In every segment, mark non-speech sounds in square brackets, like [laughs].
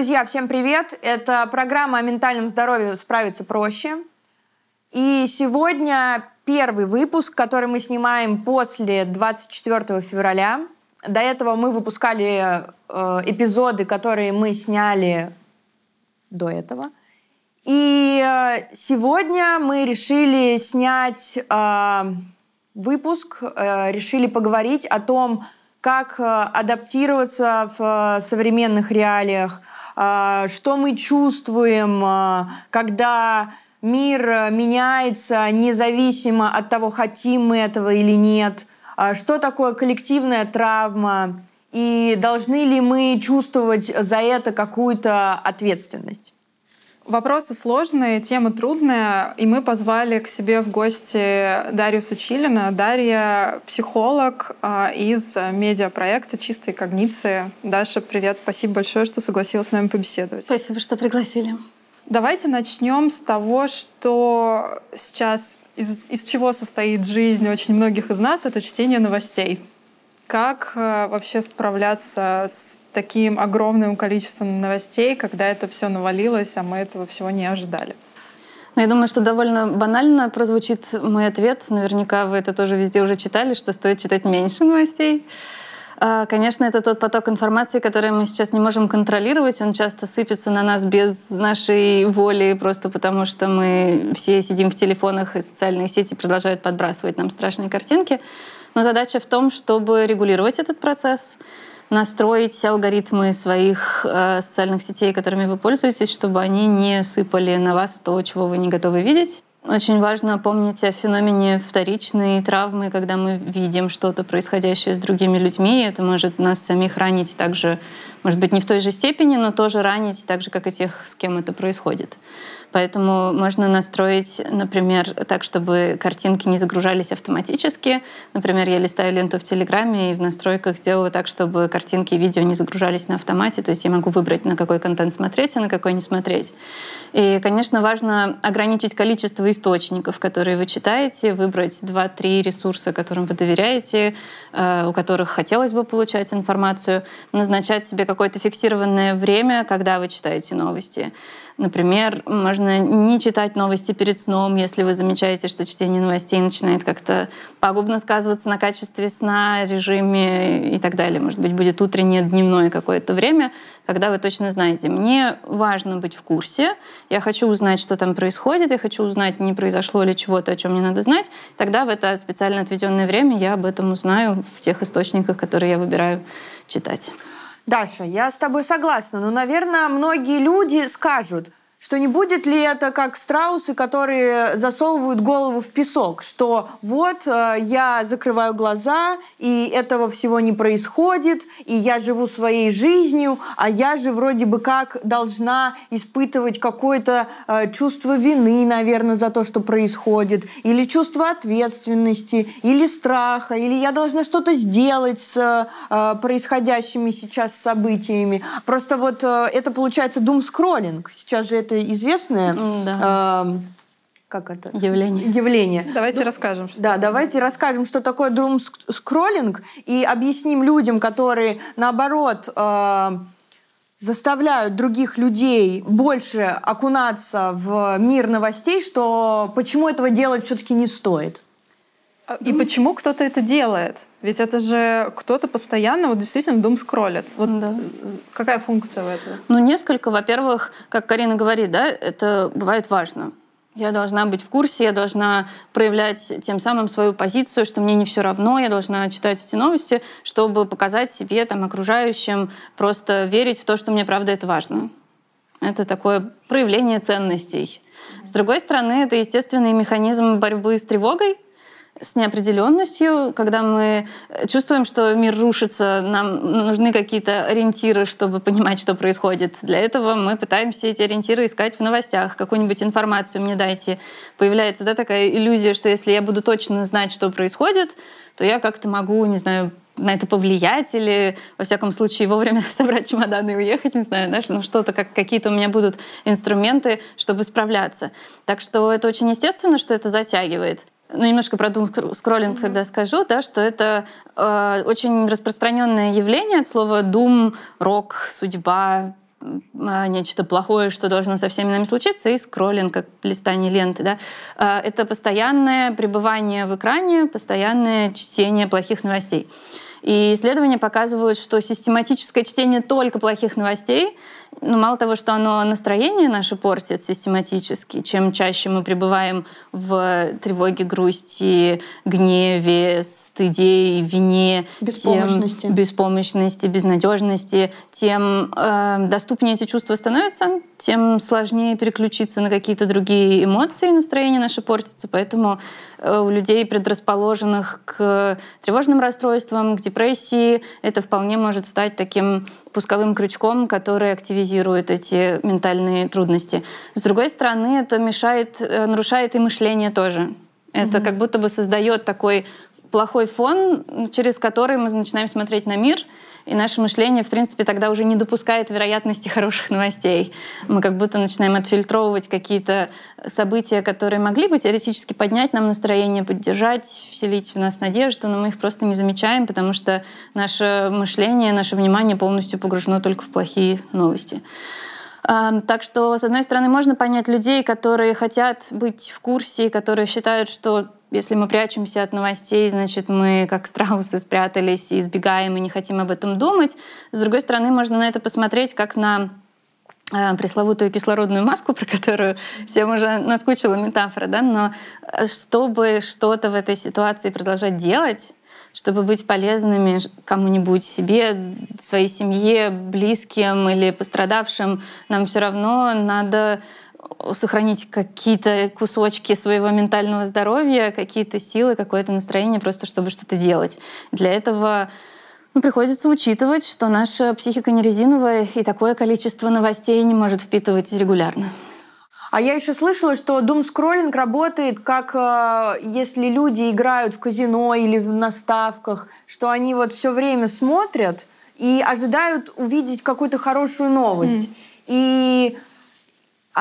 Друзья, всем привет! Это программа о ментальном здоровье «Справиться проще». И сегодня первый выпуск, который мы снимаем после 24 февраля. До этого мы выпускали э, эпизоды, которые мы сняли до этого. И э, сегодня мы решили снять э, выпуск, э, решили поговорить о том, как э, адаптироваться в э, современных реалиях, что мы чувствуем, когда мир меняется независимо от того, хотим мы этого или нет, что такое коллективная травма и должны ли мы чувствовать за это какую-то ответственность. Вопросы сложные, тема трудная, и мы позвали к себе в гости Дарью Сучилина. Дарья — психолог а, из медиапроекта «Чистые когниции». Даша, привет, спасибо большое, что согласилась с нами побеседовать. Спасибо, что пригласили. Давайте начнем с того, что сейчас из, из чего состоит жизнь очень многих из нас, это чтение новостей. Как э, вообще справляться с таким огромным количеством новостей, когда это все навалилось, а мы этого всего не ожидали? Ну, я думаю, что довольно банально прозвучит мой ответ. Наверняка вы это тоже везде уже читали, что стоит читать меньше новостей. А, конечно, это тот поток информации, который мы сейчас не можем контролировать. Он часто сыпется на нас без нашей воли, просто потому что мы все сидим в телефонах, и социальные сети продолжают подбрасывать нам страшные картинки. Но задача в том, чтобы регулировать этот процесс, настроить алгоритмы своих э, социальных сетей, которыми вы пользуетесь, чтобы они не сыпали на вас то, чего вы не готовы видеть. Очень важно помнить о феномене вторичной травмы, когда мы видим что-то происходящее с другими людьми. Это может нас самих ранить также, может быть, не в той же степени, но тоже ранить так же, как и тех, с кем это происходит. Поэтому можно настроить, например, так, чтобы картинки не загружались автоматически. Например, я листаю ленту в Телеграме и в настройках сделала так, чтобы картинки и видео не загружались на автомате. То есть я могу выбрать, на какой контент смотреть, а на какой не смотреть. И, конечно, важно ограничить количество источников, которые вы читаете, выбрать 2-3 ресурса, которым вы доверяете, э, у которых хотелось бы получать информацию, назначать себе какое-то фиксированное время, когда вы читаете новости. Например, можно не читать новости перед сном, если вы замечаете, что чтение новостей начинает как-то пагубно сказываться на качестве сна, режиме и так далее. Может быть, будет утреннее, дневное какое-то время, когда вы точно знаете, мне важно быть в курсе, я хочу узнать, что там происходит, я хочу узнать, не произошло ли чего-то, о чем мне надо знать. Тогда в это специально отведенное время я об этом узнаю в тех источниках, которые я выбираю читать. Даша, я с тобой согласна, но, наверное, многие люди скажут, что не будет ли это как страусы, которые засовывают голову в песок, что вот э, я закрываю глаза, и этого всего не происходит, и я живу своей жизнью, а я же вроде бы как должна испытывать какое-то э, чувство вины, наверное, за то, что происходит, или чувство ответственности, или страха, или я должна что-то сделать с э, происходящими сейчас событиями. Просто вот это получается дум-скроллинг. Сейчас же это это известное... Да. Э, как это? Явление. Явление. Давайте ну, расскажем. Что да, давайте расскажем, что такое друм-скроллинг, и объясним людям, которые, наоборот, э, заставляют других людей больше окунаться в мир новостей, что почему этого делать все-таки не стоит. А, и почему кто-то это делает? Ведь это же кто-то постоянно вот действительно дум скроллит. Вот да. какая функция в этом? Ну, несколько. Во-первых, как Карина говорит, да, это бывает важно. Я должна быть в курсе, я должна проявлять тем самым свою позицию, что мне не все равно, я должна читать эти новости, чтобы показать себе, там, окружающим, просто верить в то, что мне правда это важно. Это такое проявление ценностей. С другой стороны, это естественный механизм борьбы с тревогой, с неопределенностью, когда мы чувствуем, что мир рушится, нам нужны какие-то ориентиры, чтобы понимать, что происходит. Для этого мы пытаемся эти ориентиры искать в новостях, какую-нибудь информацию мне дайте. Появляется да, такая иллюзия, что если я буду точно знать, что происходит, то я как-то могу, не знаю, на это повлиять или, во всяком случае, вовремя [laughs] собрать чемоданы и уехать, не знаю, знаешь, ну что-то, как какие-то у меня будут инструменты, чтобы справляться. Так что это очень естественно, что это затягивает ну, немножко про дум скроллинг mm-hmm. тогда скажу, да, что это э, очень распространенное явление от слова дум, рок, судьба, а, нечто плохое, что должно со всеми нами случиться, и скроллинг, как листание ленты. Да? А, это постоянное пребывание в экране, постоянное чтение плохих новостей. И исследования показывают, что систематическое чтение только плохих новостей ну, мало того, что оно настроение наше портит систематически, чем чаще мы пребываем в тревоге, грусти, гневе, стыде, вине, беспомощности, тем, беспомощности безнадежности, тем э, доступнее эти чувства становятся, тем сложнее переключиться на какие-то другие эмоции, настроение наше портится. Поэтому э, у людей, предрасположенных к тревожным расстройствам, к депрессии, это вполне может стать таким пусковым крючком, который активизирует эти ментальные трудности. С другой стороны, это мешает, э, нарушает и мышление тоже. Это mm-hmm. как будто бы создает такой плохой фон, через который мы начинаем смотреть на мир, и наше мышление, в принципе, тогда уже не допускает вероятности хороших новостей. Мы как будто начинаем отфильтровывать какие-то события, которые могли бы теоретически поднять нам настроение, поддержать, вселить в нас надежду, но мы их просто не замечаем, потому что наше мышление, наше внимание полностью погружено только в плохие новости. Так что, с одной стороны, можно понять людей, которые хотят быть в курсе, которые считают, что если мы прячемся от новостей, значит, мы как страусы спрятались и избегаем, и не хотим об этом думать. С другой стороны, можно на это посмотреть как на э, пресловутую кислородную маску, [laughs] про которую всем уже наскучила метафора, да, но э, чтобы что-то в этой ситуации продолжать делать, чтобы быть полезными кому-нибудь, себе, своей семье, близким или пострадавшим, нам все равно надо сохранить какие-то кусочки своего ментального здоровья, какие-то силы, какое-то настроение, просто чтобы что-то делать. Для этого ну, приходится учитывать, что наша психика не резиновая, и такое количество новостей не может впитывать регулярно. А я еще слышала, что дум-скроллинг работает как э, если люди играют в казино или в наставках, что они вот все время смотрят и ожидают увидеть какую-то хорошую новость. Mm. И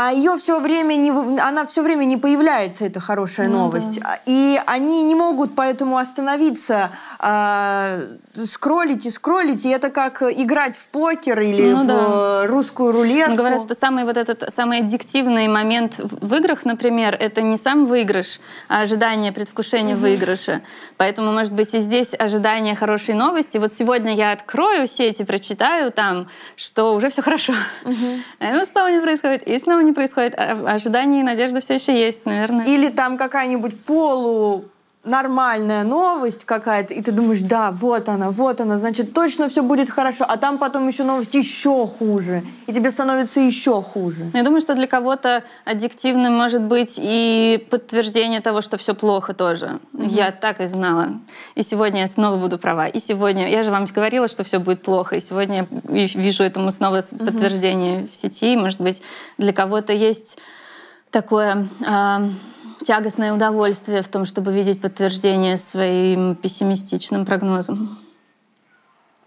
а ее все время не, она все время не появляется, эта хорошая ну, новость. Да. И они не могут поэтому остановиться, э, скроллить и скроллить. И это как играть в покер или ну, в да. русскую рулетку. Ну, говорят, что самый вот этот самый аддиктивный момент в играх, например, это не сам выигрыш, а ожидание, предвкушение угу. выигрыша. Поэтому, может быть, и здесь ожидание хорошей новости. Вот сегодня я открою сети, прочитаю там, что уже все хорошо. Угу. И снова не происходит, и снова не происходит. А ожидание и надежда все еще есть, наверное. Или там какая-нибудь полу нормальная новость какая-то, и ты думаешь, да, вот она, вот она, значит, точно все будет хорошо, а там потом еще новость еще хуже, и тебе становится еще хуже. Я думаю, что для кого-то аддиктивным может быть и подтверждение того, что все плохо тоже. Угу. Я так и знала. И сегодня я снова буду права. И сегодня, я же вам говорила, что все будет плохо, и сегодня я вижу этому снова подтверждение угу. в сети. Может быть, для кого-то есть такое... Э, тягостное удовольствие в том, чтобы видеть подтверждение своим пессимистичным прогнозам.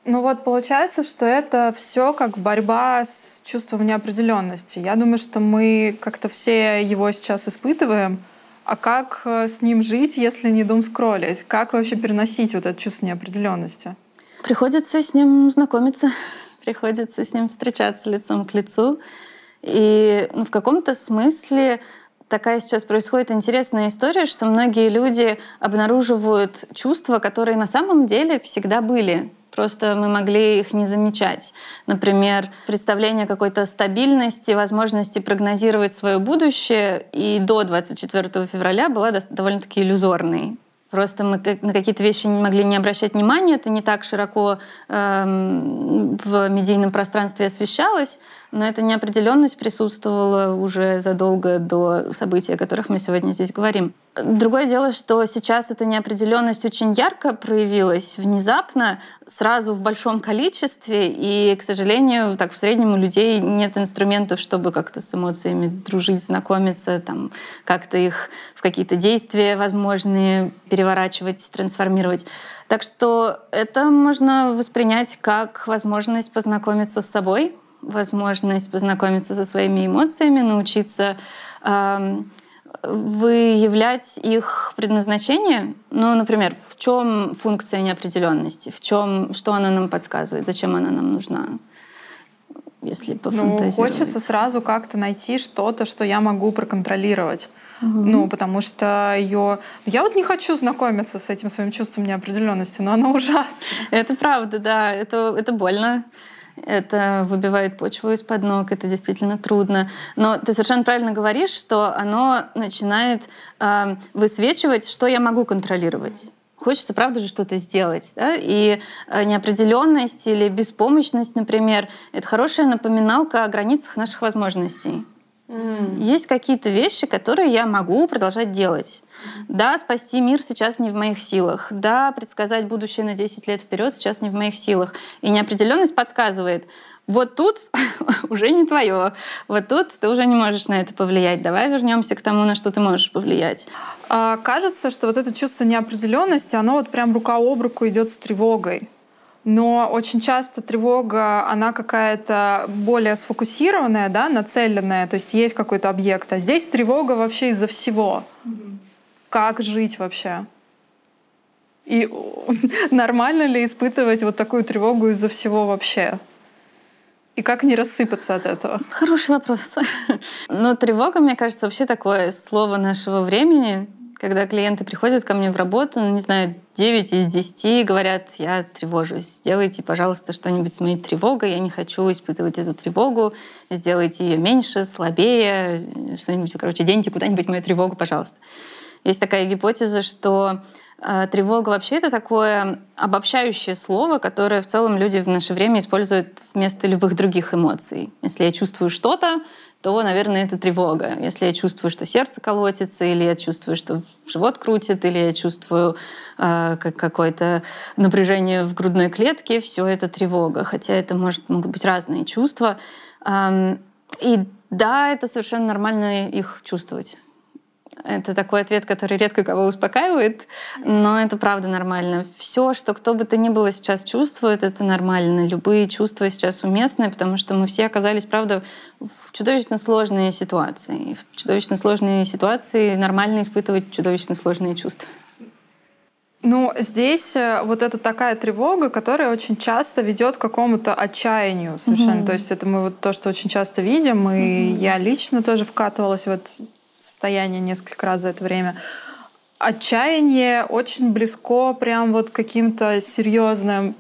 Ну вот получается, что это все как борьба с чувством неопределенности. Я думаю, что мы как-то все его сейчас испытываем. А как э, с ним жить, если не дум скроллить? Как вообще переносить вот это чувство неопределенности? Приходится с ним знакомиться, [laughs] приходится с ним встречаться лицом к лицу. И ну, в каком-то смысле такая сейчас происходит интересная история, что многие люди обнаруживают чувства, которые на самом деле всегда были. Просто мы могли их не замечать. Например, представление какой-то стабильности, возможности прогнозировать свое будущее и до 24 февраля была довольно-таки иллюзорной. Просто мы на какие-то вещи не могли не обращать внимания, это не так широко эм, в медийном пространстве освещалось, но эта неопределенность присутствовала уже задолго до событий, о которых мы сегодня здесь говорим. Другое дело, что сейчас эта неопределенность очень ярко проявилась, внезапно, сразу в большом количестве, и, к сожалению, так в среднем у людей нет инструментов, чтобы как-то с эмоциями дружить, знакомиться, там, как-то их в какие-то действия возможные переворачивать, трансформировать. Так что это можно воспринять как возможность познакомиться с собой, возможность познакомиться со своими эмоциями, научиться э, выявлять их предназначение. Ну, например, в чем функция неопределенности, в чем, что она нам подсказывает, зачем она нам нужна. если Ну, пофантазировать. хочется сразу как-то найти что-то, что я могу проконтролировать. Ну, потому что ее... Я вот не хочу знакомиться с этим своим чувством неопределенности, но оно [laughs] ужасно. Это правда, да, это, это больно. Это выбивает почву из-под ног, это действительно трудно. Но ты совершенно правильно говоришь, что оно начинает э, высвечивать, что я могу контролировать. Хочется, правда же, что-то сделать. Да? И э, неопределенность или беспомощность, например, это хорошая напоминалка о границах наших возможностей. Есть какие-то вещи, которые я могу продолжать делать. Да, спасти мир сейчас не в моих силах. Да, предсказать будущее на 10 лет вперед сейчас не в моих силах. И неопределенность подсказывает, вот тут [laughs] уже не твое, вот тут ты уже не можешь на это повлиять. Давай вернемся к тому, на что ты можешь повлиять. А, кажется, что вот это чувство неопределенности, оно вот прям рука об руку идет с тревогой. Но очень часто тревога, она какая-то более сфокусированная, да, нацеленная, то есть есть какой-то объект. А здесь тревога вообще из-за всего. Как жить вообще? И [laughs] нормально ли испытывать вот такую тревогу из-за всего вообще? И как не рассыпаться от этого? Хороший вопрос. [laughs] Но тревога, мне кажется, вообще такое слово нашего времени. Когда клиенты приходят ко мне в работу, ну, не знаю, 9 из 10 говорят, я тревожусь, сделайте, пожалуйста, что-нибудь с моей тревогой, я не хочу испытывать эту тревогу, сделайте ее меньше, слабее, что-нибудь, короче, деньте куда-нибудь мою тревогу, пожалуйста. Есть такая гипотеза, что э, тревога вообще это такое обобщающее слово, которое в целом люди в наше время используют вместо любых других эмоций. Если я чувствую что-то, то, наверное, это тревога. Если я чувствую, что сердце колотится, или я чувствую, что живот крутит, или я чувствую э, как какое-то напряжение в грудной клетке, все это тревога. Хотя это может, могут быть разные чувства. Эм, и да, это совершенно нормально их чувствовать. Это такой ответ, который редко кого успокаивает, но это правда нормально. Все, что кто бы то ни было сейчас чувствует, это нормально. Любые чувства сейчас уместны, потому что мы все оказались, правда, в чудовищно сложные ситуации. И в чудовищно сложные ситуации нормально испытывать чудовищно сложные чувства. Ну, здесь э, вот это такая тревога, которая очень часто ведет к какому-то отчаянию совершенно. Мгм. То есть это мы вот то, что очень часто видим, и я лично тоже вкатывалась в это состояние несколько раз за это время. Отчаяние очень близко прям вот к каким-то серьезным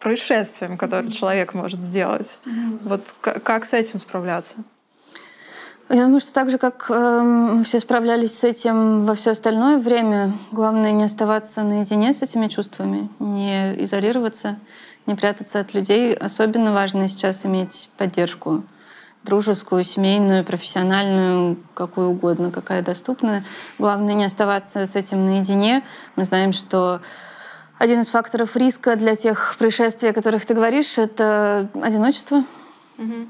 происшествиям, которые человек может сделать. Вот к- как с этим справляться? Я думаю, что так же, как мы все справлялись с этим во все остальное время, главное не оставаться наедине с этими чувствами, не изолироваться, не прятаться от людей. Особенно важно сейчас иметь поддержку дружескую, семейную, профессиональную, какую угодно, какая доступна. Главное не оставаться с этим наедине. Мы знаем, что один из факторов риска для тех происшествий, о которых ты говоришь, это одиночество.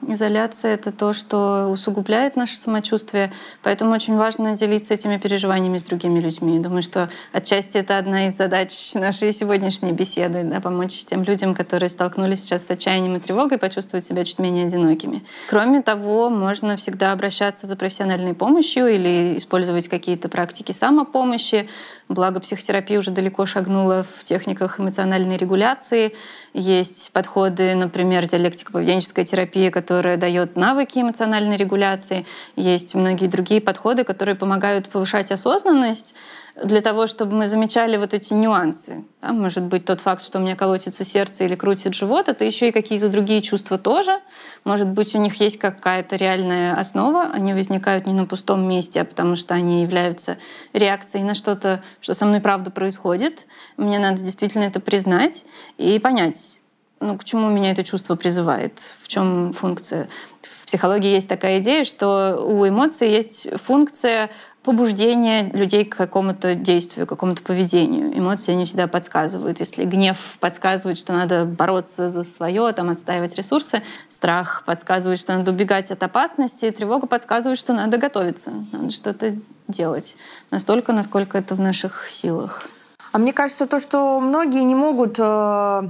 Изоляция — это то, что усугубляет наше самочувствие. Поэтому очень важно делиться этими переживаниями с другими людьми. Думаю, что отчасти это одна из задач нашей сегодняшней беседы — да, помочь тем людям, которые столкнулись сейчас с отчаянием и тревогой, почувствовать себя чуть менее одинокими. Кроме того, можно всегда обращаться за профессиональной помощью или использовать какие-то практики самопомощи. Благо, психотерапия уже далеко шагнула в техниках эмоциональной регуляции. Есть подходы, например, диалектико-поведенческая терапия, которая дает навыки эмоциональной регуляции. Есть многие другие подходы, которые помогают повышать осознанность для того, чтобы мы замечали вот эти нюансы. Да, может быть, тот факт, что у меня колотится сердце или крутит живот, это еще и какие-то другие чувства тоже. Может быть, у них есть какая-то реальная основа, они возникают не на пустом месте, а потому что они являются реакцией на что-то, что со мной правда происходит. Мне надо действительно это признать и понять, ну, к чему меня это чувство призывает, в чем функция. В психологии есть такая идея, что у эмоций есть функция побуждения людей к какому-то действию, к какому-то поведению. Эмоции они всегда подсказывают. Если гнев подсказывает, что надо бороться за свое, там, отстаивать ресурсы, страх подсказывает, что надо убегать от опасности, тревога подсказывает, что надо готовиться, надо что-то делать. Настолько, насколько это в наших силах. А мне кажется, то, что многие не могут э,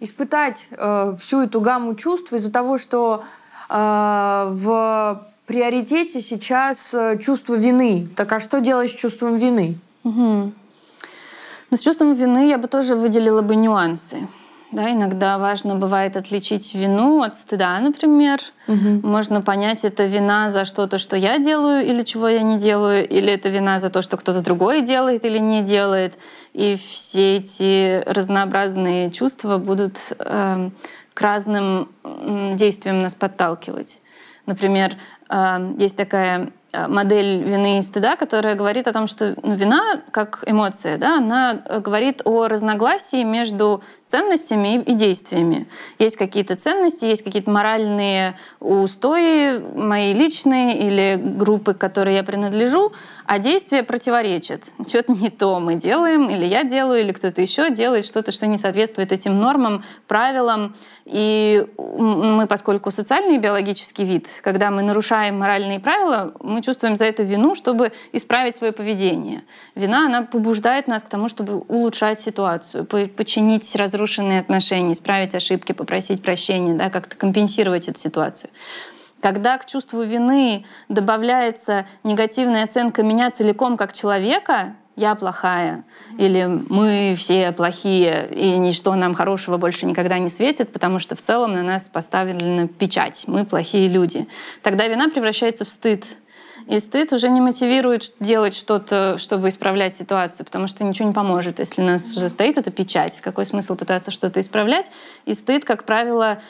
испытать э, всю эту гамму чувств из-за того, что э, в приоритете сейчас э, чувство вины. Так а что делать с чувством вины? Мгм. Но с чувством вины я бы тоже выделила бы нюансы. Да, иногда важно бывает отличить вину от стыда, например. Угу. Можно понять, это вина за что-то, что я делаю или чего я не делаю, или это вина за то, что кто-то другой делает или не делает. И все эти разнообразные чувства будут э, к разным действиям нас подталкивать. Например, есть такая Э, модель вины и стыда, которая говорит о том, что ну, вина как эмоция, да, она э, говорит о разногласии между ценностями и действиями. Есть какие-то ценности, есть какие-то моральные устои мои личные или группы, к которой я принадлежу, а действия противоречат. Что-то не то мы делаем, или я делаю, или кто-то еще делает что-то, что не соответствует этим нормам, правилам. И мы, поскольку социальный биологический вид, когда мы нарушаем моральные правила, мы чувствуем за это вину, чтобы исправить свое поведение. Вина, она побуждает нас к тому, чтобы улучшать ситуацию, починить разрушенные отношения, исправить ошибки, попросить прощения, да, как-то компенсировать эту ситуацию. Когда к чувству вины добавляется негативная оценка меня целиком как человека, я плохая, или мы все плохие, и ничто нам хорошего больше никогда не светит, потому что в целом на нас поставлена печать, мы плохие люди. Тогда вина превращается в стыд. И стыд уже не мотивирует делать что-то, чтобы исправлять ситуацию, потому что ничего не поможет, если у нас уже стоит эта печать. Какой смысл пытаться что-то исправлять? И стыд, как правило,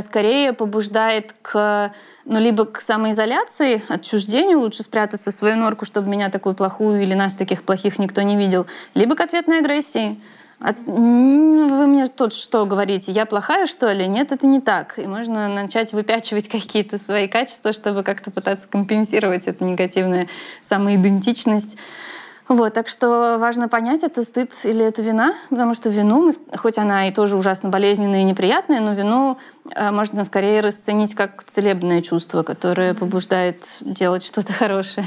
скорее побуждает к ну, либо к самоизоляции, отчуждению, лучше спрятаться в свою норку, чтобы меня такую плохую или нас таких плохих никто не видел, либо к ответной агрессии. От... Вы мне тут что говорите, я плохая, что ли? Нет, это не так. И можно начать выпячивать какие-то свои качества, чтобы как-то пытаться компенсировать эту негативную самоидентичность. Вот, так что важно понять, это стыд или это вина, потому что вину, мы, хоть она и тоже ужасно болезненная и неприятная, но вину э, можно скорее расценить как целебное чувство, которое побуждает делать что-то хорошее.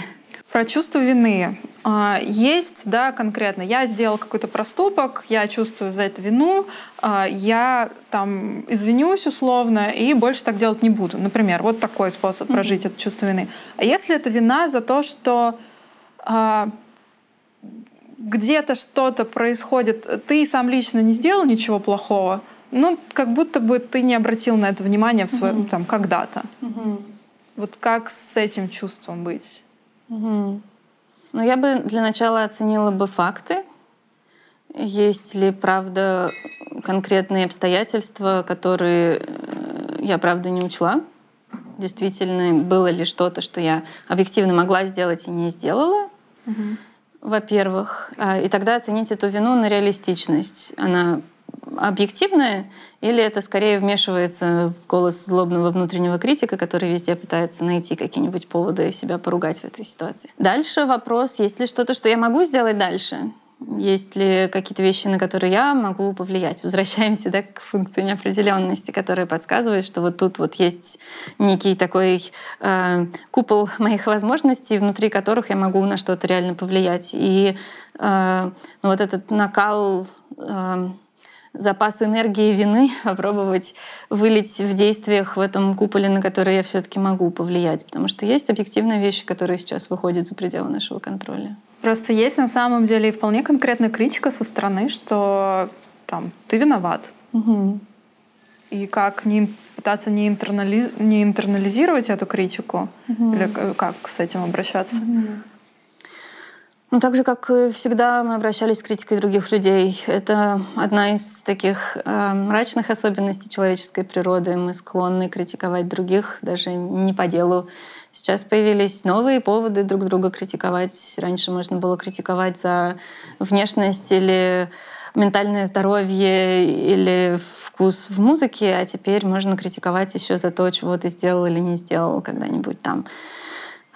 Про чувство вины. А, есть, да, конкретно. Я сделал какой-то проступок, я чувствую за это вину, а, я там извинюсь условно и больше так делать не буду. Например, вот такой способ прожить mm-hmm. это чувство вины. А если это вина за то, что а, где-то что-то происходит, ты сам лично не сделал ничего плохого, ну, как будто бы ты не обратил на это внимание в своем, угу. там, когда-то. Угу. Вот как с этим чувством быть? Угу. Ну, я бы для начала оценила бы факты. Есть ли, правда, конкретные обстоятельства, которые э, я, правда, не учла? Действительно, было ли что-то, что я объективно могла сделать и не сделала? Угу во-первых, а, и тогда оценить эту вину на реалистичность. Она объективная или это скорее вмешивается в голос злобного внутреннего критика, который везде пытается найти какие-нибудь поводы себя поругать в этой ситуации. Дальше вопрос, есть ли что-то, что я могу сделать дальше? Есть ли какие-то вещи, на которые я могу повлиять? Возвращаемся да, к функции неопределенности, которая подсказывает, что вот тут вот есть некий такой э, купол [laughs] моих возможностей, внутри которых я могу на что-то реально повлиять. И э, ну, вот этот накал э, запас энергии и вины попробовать вылить в действиях в этом куполе, на который я все-таки могу повлиять. Потому что есть объективные вещи, которые сейчас выходят за пределы нашего контроля. Просто есть на самом деле вполне конкретная критика со стороны, что там ты виноват. Угу. И как не пытаться не, интернали... не интернализировать эту критику, угу. или как с этим обращаться? Угу. Ну, так же, как и всегда, мы обращались с критикой других людей. Это одна из таких э, мрачных особенностей человеческой природы. Мы склонны критиковать других, даже не по делу. Сейчас появились новые поводы друг друга критиковать. Раньше можно было критиковать за внешность или ментальное здоровье или вкус в музыке, а теперь можно критиковать еще за то, чего ты сделал или не сделал когда-нибудь там.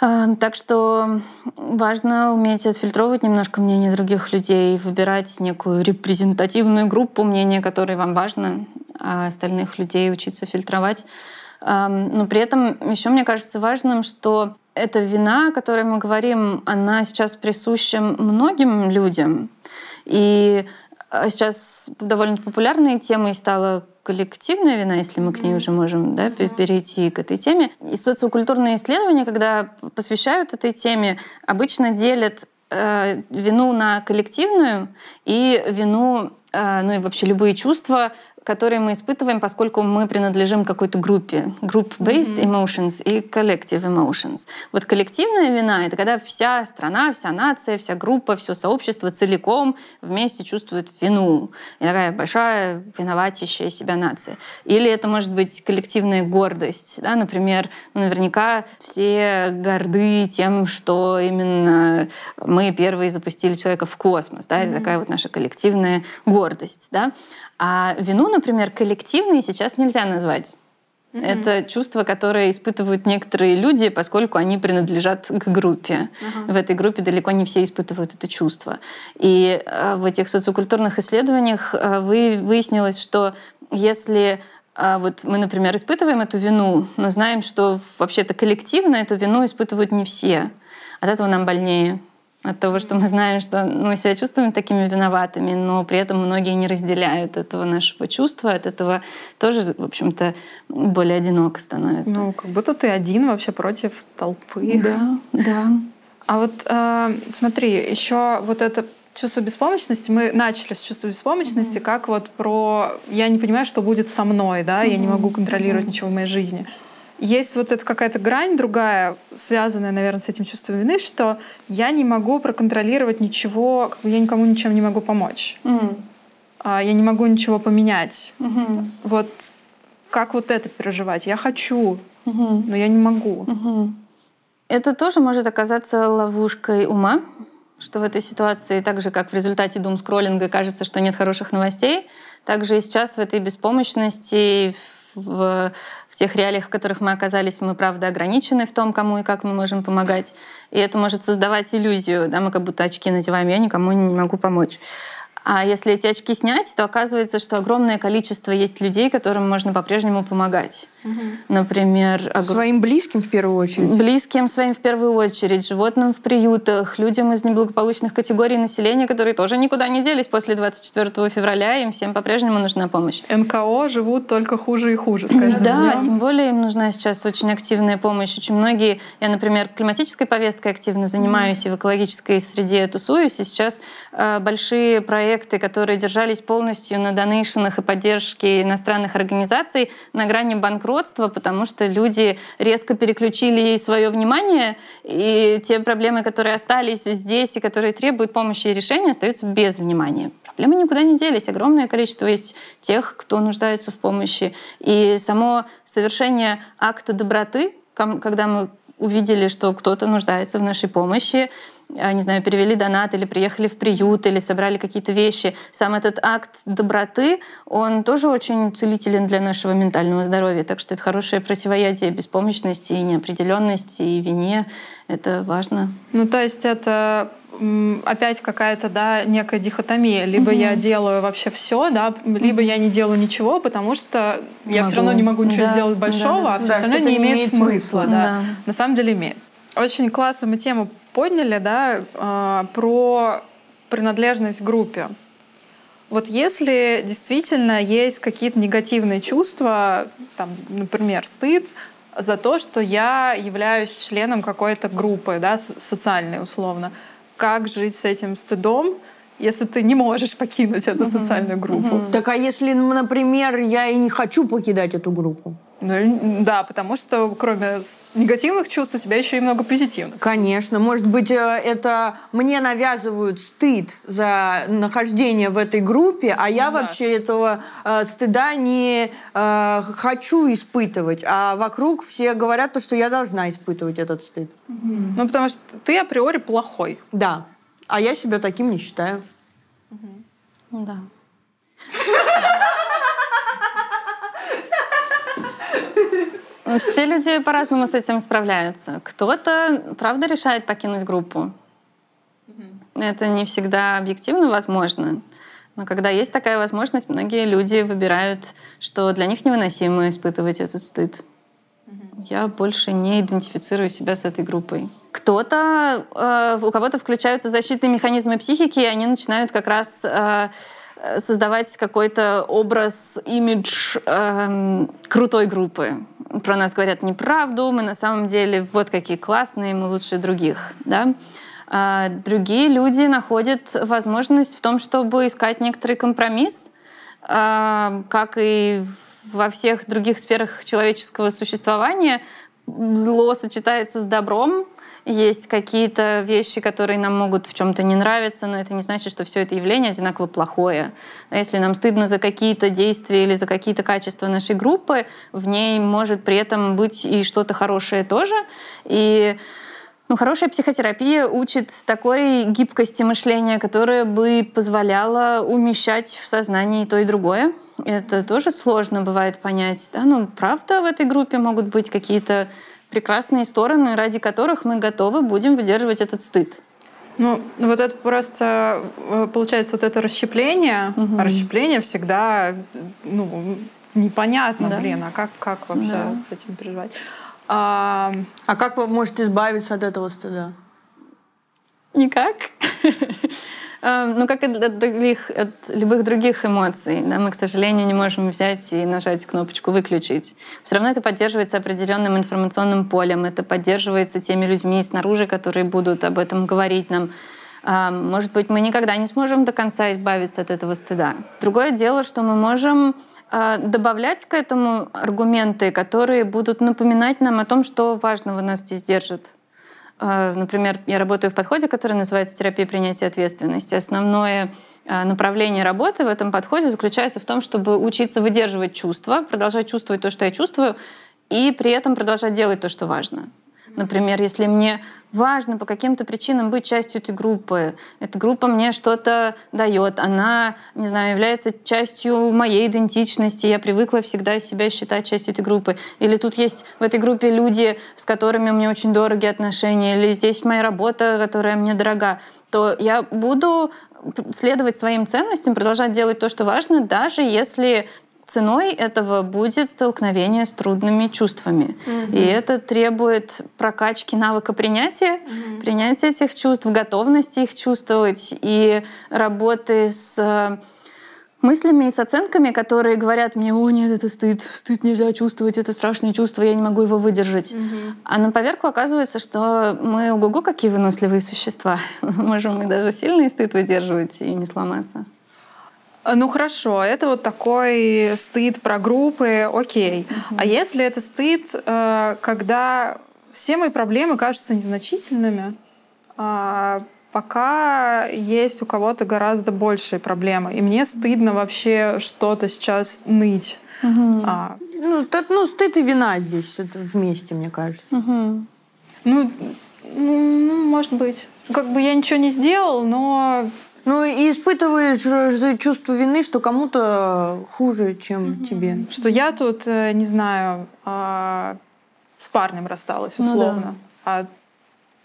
А, так что важно уметь отфильтровывать немножко мнение других людей, выбирать некую репрезентативную группу мнения, которой вам важно, а остальных людей учиться фильтровать. Но при этом еще мне кажется важным, что эта вина, о которой мы говорим, она сейчас присуща многим людям. И а, сейчас довольно популярной темой стала коллективная вина, если мы к ней уже можем да, перейти к этой теме. И социокультурные исследования, когда посвящают этой теме, обычно делят э, вину на коллективную и вину, э, ну и вообще любые чувства, которые мы испытываем, поскольку мы принадлежим какой-то группе. Group-based mm-hmm. emotions и collective emotions. Вот коллективная вина — это когда вся страна, вся нация, вся группа, все сообщество целиком вместе чувствует вину. И такая большая виноватящая себя нация. Или это может быть коллективная гордость. Да? Например, ну, наверняка все горды тем, что именно мы первые запустили человека в космос. Да? Mm-hmm. Это такая вот наша коллективная гордость. Да? А вину, например, коллективной сейчас нельзя назвать. Mm-hmm. Это чувство, которое испытывают некоторые люди, поскольку они принадлежат к группе. Uh-huh. В этой группе далеко не все испытывают это чувство. И э, в этих социокультурных исследованиях э, вы, выяснилось, что если э, вот мы, например, испытываем эту вину, но знаем, что вообще-то коллективно эту вину испытывают не все. От этого нам больнее от того, что мы знаем, что мы себя чувствуем такими виноватыми, но при этом многие не разделяют этого нашего чувства, от этого тоже, в общем-то, более одиноко становится. Ну, как будто ты один вообще против толпы. Да, да. А вот э, смотри, еще вот это чувство беспомощности, мы начали с чувства беспомощности, mm-hmm. как вот про я не понимаю, что будет со мной, да, mm-hmm. я не могу контролировать mm-hmm. ничего в моей жизни есть вот эта какая-то грань другая, связанная, наверное, с этим чувством вины, что я не могу проконтролировать ничего, я никому ничем не могу помочь. Mm. Я не могу ничего поменять. Mm-hmm. Вот как вот это переживать? Я хочу, mm-hmm. но я не могу. Mm-hmm. Это тоже может оказаться ловушкой ума, что в этой ситуации, так же как в результате дум-скроллинга кажется, что нет хороших новостей, также и сейчас в этой беспомощности, в, в тех реалиях, в которых мы оказались, мы, правда, ограничены в том, кому и как мы можем помогать. И это может создавать иллюзию, да, мы как будто очки надеваем, я никому не могу помочь. А если эти очки снять, то оказывается, что огромное количество есть людей, которым можно по-прежнему помогать. Угу. Например... Ог... Своим близким в первую очередь? Близким своим в первую очередь, животным в приютах, людям из неблагополучных категорий населения, которые тоже никуда не делись после 24 февраля, им всем по-прежнему нужна помощь. НКО живут только хуже и хуже, скажем. Да, днем. тем более им нужна сейчас очень активная помощь. Очень многие... Я, например, климатической повесткой активно занимаюсь и в экологической среде тусуюсь, и сейчас э, большие проекты, которые держались полностью на донейшенах и поддержке иностранных организаций на грани банкротства, потому что люди резко переключили свое внимание, и те проблемы, которые остались здесь и которые требуют помощи и решения, остаются без внимания. Проблемы никуда не делись. Огромное количество есть тех, кто нуждается в помощи. И само совершение акта доброты, когда мы увидели, что кто-то нуждается в нашей помощи, не знаю, перевели донат или приехали в приют или собрали какие-то вещи. Сам этот акт доброты, он тоже очень целителен для нашего ментального здоровья. Так что это хорошее противоядие беспомощности и неопределенности и вине. Это важно. Ну, то есть это опять какая-то, да, некая дихотомия. Либо угу. я делаю вообще все, да, либо я не делаю ничего, потому что не я могу. все равно не могу ничего да. сделать большого, да, да. а все да, остальное не, имеет смысла. Да. Да. На самом деле имеет. Очень классно мы тему подняли, да, а, про принадлежность к группе. Вот если действительно есть какие-то негативные чувства, там, например, стыд за то, что я являюсь членом какой-то группы, да, социальной условно, как жить с этим стыдом, если ты не можешь покинуть эту угу. социальную группу? Угу. Так а если, например, я и не хочу покидать эту группу? Ну, да, потому что кроме негативных чувств у тебя еще и много позитивных. Конечно. Может быть, э, это мне навязывают стыд за нахождение в этой группе, а я да. вообще этого э, стыда не э, хочу испытывать. А вокруг все говорят то, что я должна испытывать этот стыд. Угу. Ну, потому что ты априори плохой. Да. А я себя таким не считаю. Угу. Да. [laughs] Все люди по-разному с этим справляются. Кто-то, правда, решает покинуть группу. Это не всегда объективно возможно. Но когда есть такая возможность, многие люди выбирают, что для них невыносимо испытывать этот стыд. Я больше не идентифицирую себя с этой группой. Кто-то, э, у кого-то включаются защитные механизмы психики, и они начинают как раз э, создавать какой-то образ, имидж э, крутой группы про нас говорят неправду, мы на самом деле вот какие классные, мы лучше других. Да? А другие люди находят возможность в том, чтобы искать некоторый компромисс, а, как и во всех других сферах человеческого существования, зло сочетается с добром, есть какие-то вещи, которые нам могут в чем-то не нравиться, но это не значит, что все это явление одинаково плохое. Если нам стыдно за какие-то действия или за какие-то качества нашей группы, в ней может при этом быть и что-то хорошее тоже. И ну, хорошая психотерапия учит такой гибкости мышления, которая бы позволяла умещать в сознании то и другое. Это тоже сложно бывает понять. Да? Ну, правда, в этой группе могут быть какие-то прекрасные стороны, ради которых мы готовы будем выдерживать этот стыд. Ну, вот это просто э, получается вот это расщепление. Угу. А расщепление всегда ну, непонятно, да. блин, а как, как вообще да. с этим переживать? А, а как вы можете избавиться от этого стыда? Никак. [laughs] Эм, ну, как и от, других, от любых других эмоций. Да, мы, к сожалению, не можем взять и нажать кнопочку «выключить». Все равно это поддерживается определенным информационным полем, это поддерживается теми людьми снаружи, которые будут об этом говорить нам. Эм, может быть, мы никогда не сможем до конца избавиться от этого стыда. Другое дело, что мы можем а, добавлять к этому аргументы, которые будут напоминать нам о том, что важного нас здесь держит. А, например, я работаю в подходе, который называется терапия принятия ответственности. Основное а, направление работы в этом подходе заключается в том, чтобы учиться выдерживать чувства, продолжать чувствовать то, что я чувствую, и при этом продолжать делать то, что важно. Например, если мне важно по каким-то причинам быть частью этой группы, эта группа мне что-то дает, она, не знаю, является частью моей идентичности, я привыкла всегда себя считать частью этой группы. Или тут есть в этой группе люди, с которыми меня очень дорогие отношения, или здесь моя работа, которая мне дорога, то я буду следовать своим ценностям, продолжать делать то, что важно, даже если Ценой этого будет столкновение с трудными чувствами. Угу. И это требует прокачки навыка принятия, угу. принятия этих чувств, готовности их чувствовать и работы с э, мыслями и с оценками, которые говорят мне, о нет, это стыд, стыд нельзя чувствовать, это страшное чувство, я не могу его выдержать. Угу. А на поверку оказывается, что мы, ого-го, какие выносливые существа. [laughs] Можем мы даже сильный стыд выдерживать и не сломаться. Э, ну хорошо, это вот такой стыд про группы, окей. Mm-hmm. А если это стыд, э, когда все мои проблемы кажутся незначительными, а пока есть у кого-то гораздо большие проблемы, и мне стыдно вообще что-то сейчас ныть. Угу. А, ну, т- ну, стыд и вина здесь вместе, мне кажется. Угу. Ну, ну, может быть. Как бы я ничего не сделал, но ну и испытываешь чувство вины, что кому-то хуже, чем mm-hmm. тебе. Что я тут, э, не знаю, а, с парнем рассталась условно, ну, да. а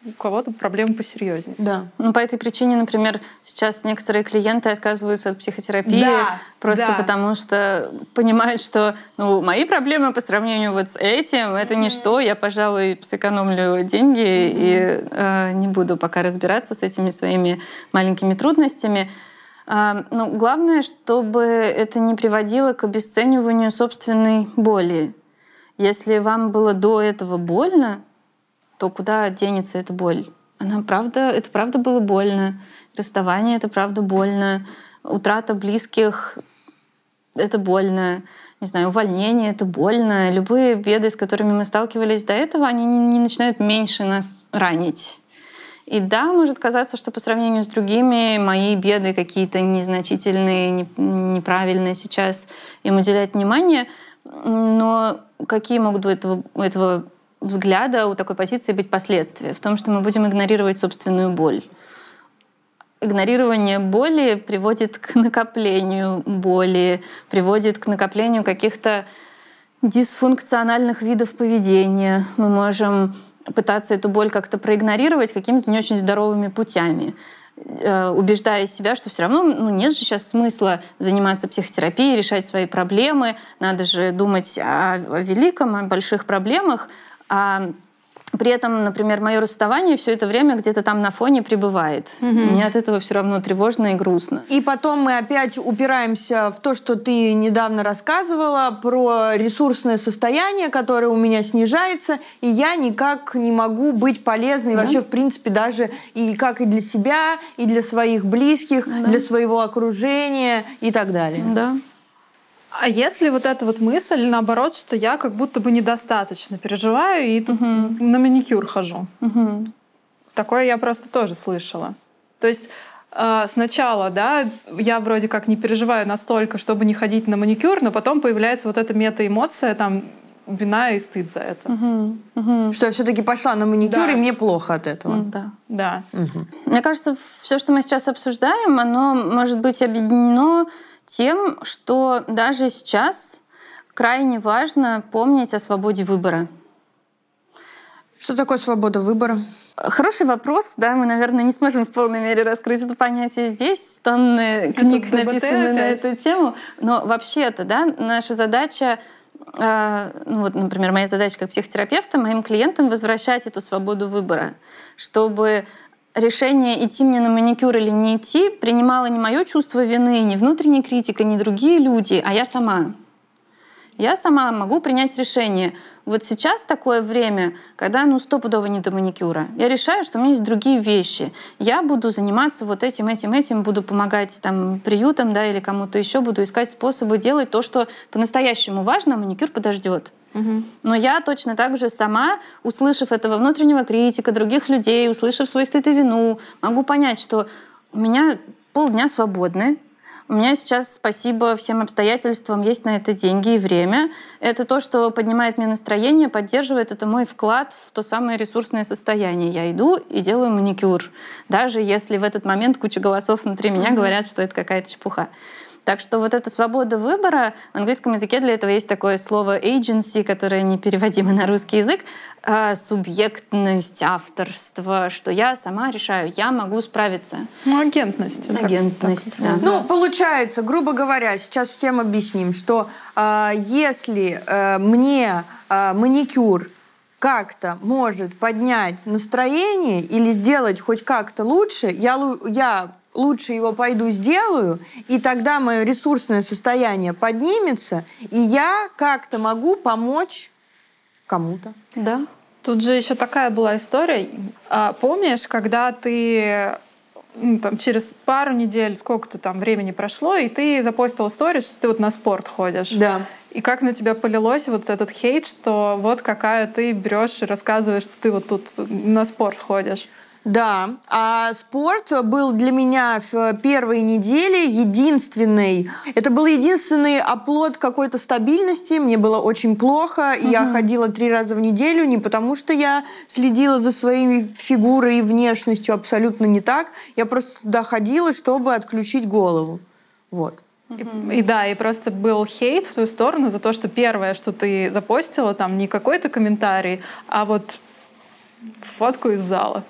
у кого-то проблемы посерьезнее. Да. Ну, по этой причине, например, сейчас некоторые клиенты отказываются от психотерапии да, просто да. потому, что понимают, что ну, мои проблемы по сравнению вот с этим это mm-hmm. ничто, я, пожалуй, сэкономлю деньги mm-hmm. и э, не буду пока разбираться с этими своими маленькими трудностями. А, ну, главное, чтобы это не приводило к обесцениванию собственной боли. Если вам было до этого больно, то куда денется эта боль? Она правда, это правда было больно. Расставание — это правда больно. Утрата близких — это больно. Не знаю, увольнение — это больно. Любые беды, с которыми мы сталкивались до этого, они не, начинают меньше нас ранить. И да, может казаться, что по сравнению с другими мои беды какие-то незначительные, неправильные сейчас им уделять внимание, но какие могут у этого, у этого взгляда, у такой позиции быть последствия в том, что мы будем игнорировать собственную боль. Игнорирование боли приводит к накоплению боли, приводит к накоплению каких-то дисфункциональных видов поведения. Мы можем пытаться эту боль как-то проигнорировать какими-то не очень здоровыми путями э, убеждая себя, что все равно ну, нет же сейчас смысла заниматься психотерапией, решать свои проблемы, надо же думать о, о великом, о больших проблемах, а при этом, например, мое расставание все это время где-то там на фоне пребывает. Угу. Мне от этого все равно тревожно и грустно. И потом мы опять упираемся в то, что ты недавно рассказывала про ресурсное состояние, которое у меня снижается, и я никак не могу быть полезной да. вообще, в принципе, даже и как и для себя, и для своих близких, да. для своего окружения и так далее. Да. А если вот эта вот мысль, наоборот, что я как будто бы недостаточно переживаю и тут угу. на маникюр хожу. Угу. Такое я просто тоже слышала. То есть э, сначала, да, я вроде как не переживаю настолько, чтобы не ходить на маникюр, но потом появляется вот эта мета-эмоция, там, вина и стыд за это. Угу, угу. Что я все-таки пошла на маникюр, да. и мне плохо от этого. Да. Да. Угу. Мне кажется, все, что мы сейчас обсуждаем, оно может быть объединено тем, что даже сейчас крайне важно помнить о свободе выбора. Что такое свобода выбора? Хороший вопрос, да, мы, наверное, не сможем в полной мере раскрыть это понятие здесь. Тонны книг написаны на эту тему. Но вообще-то, да, наша задача а, ну вот, например, моя задача как психотерапевта, моим клиентам возвращать эту свободу выбора, чтобы решение идти мне на маникюр или не идти принимало не мое чувство вины, не внутренняя критика, не другие люди, а я сама. Я сама могу принять решение. Вот сейчас такое время, когда ну стопудово не до маникюра. Я решаю, что у меня есть другие вещи. Я буду заниматься вот этим, этим, этим, буду помогать там приютам, да, или кому-то еще, буду искать способы делать то, что по-настоящему важно, а маникюр подождет. Но я точно так же сама, услышав этого внутреннего критика, других людей, услышав свой стыд и вину, могу понять, что у меня полдня свободны, у меня сейчас, спасибо всем обстоятельствам, есть на это деньги и время. Это то, что поднимает мне настроение, поддерживает. Это мой вклад в то самое ресурсное состояние. Я иду и делаю маникюр. Даже если в этот момент куча голосов внутри меня говорят, что это какая-то чепуха. Так что вот эта свобода выбора, в английском языке для этого есть такое слово agency, которое непереводимо на русский язык, а, субъектность, авторство, что я сама решаю, я могу справиться. Ну, агентность. Агентность, так, так, да. Ну, получается, грубо говоря, сейчас всем объясним, что э, если э, мне э, маникюр как-то может поднять настроение или сделать хоть как-то лучше, я, я лучше его пойду сделаю, и тогда мое ресурсное состояние поднимется, и я как-то могу помочь кому-то. Да. Тут же еще такая была история. А, помнишь, когда ты ну, там, через пару недель, сколько-то там времени прошло, и ты запостил историю, что ты вот на спорт ходишь. Да. И как на тебя полилось вот этот хейт, что вот какая ты берешь и рассказываешь, что ты вот тут на спорт ходишь. Да, а спорт был для меня в первой неделе единственный. Это был единственный оплот какой-то стабильности. Мне было очень плохо. Угу. Я ходила три раза в неделю не потому, что я следила за своей фигурой и внешностью абсолютно не так. Я просто туда ходила, чтобы отключить голову. Вот. И, и да, и просто был хейт в ту сторону за то, что первое, что ты запостила, там не какой-то комментарий, а вот фотку из зала.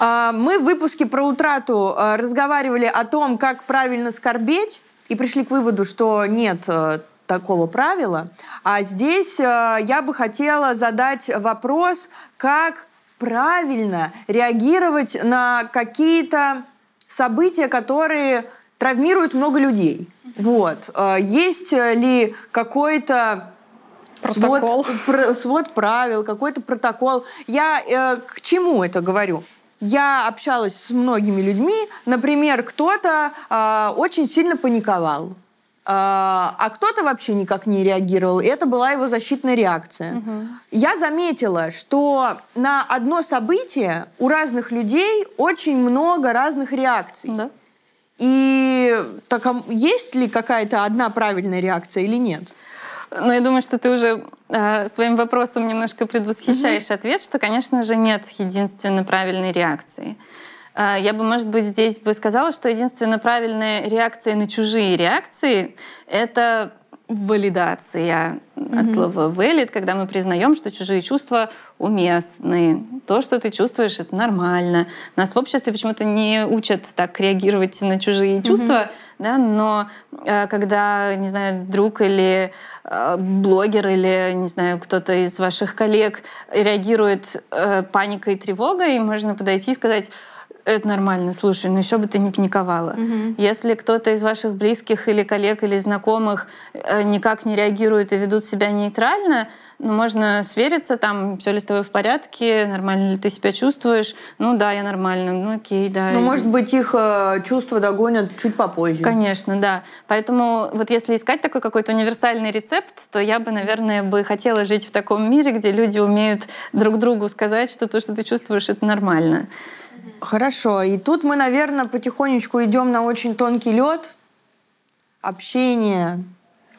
А, мы в выпуске про утрату а, разговаривали о том, как правильно скорбеть, и пришли к выводу, что нет э, такого правила. А здесь э, я бы хотела задать вопрос, как правильно реагировать на какие-то события, которые травмируют много людей. Вот. Э, есть ли какой-то Протокол. Свод, свод правил, какой-то протокол. Я э, к чему это говорю? Я общалась с многими людьми. Например, кто-то э, очень сильно паниковал. А, а кто-то вообще никак не реагировал. И это была его защитная реакция. Угу. Я заметила, что на одно событие у разных людей очень много разных реакций. Да. И так, а есть ли какая-то одна правильная реакция или нет? Но я думаю, что ты уже своим вопросом немножко предвосхищаешь mm-hmm. ответ, что, конечно же, нет единственно правильной реакции. Э, я бы, может быть, здесь бы сказала, что единственно правильная реакция на чужие реакции — это валидация mm-hmm. от слова valid, когда мы признаем, что чужие чувства уместны. То, что ты чувствуешь, это нормально. Нас в обществе почему-то не учат так реагировать на чужие чувства, mm-hmm. да, но э, когда, не знаю, друг или э, блогер или, не знаю, кто-то из ваших коллег реагирует э, паникой и тревогой, можно подойти и сказать, это нормально, слушай, ну еще бы ты не паниковала. Угу. Если кто-то из ваших близких или коллег или знакомых э, никак не реагирует и ведут себя нейтрально, ну, можно свериться, там, все ли с тобой в порядке, нормально ли ты себя чувствуешь. Ну да, я нормально, ну окей, да. Ну, может быть, их э, чувства догонят чуть попозже. Конечно, да. Поэтому вот если искать такой какой-то универсальный рецепт, то я бы, наверное, бы хотела жить в таком мире, где люди умеют друг другу сказать, что то, что ты чувствуешь, это нормально. Хорошо. И тут мы, наверное, потихонечку идем на очень тонкий лед. Общение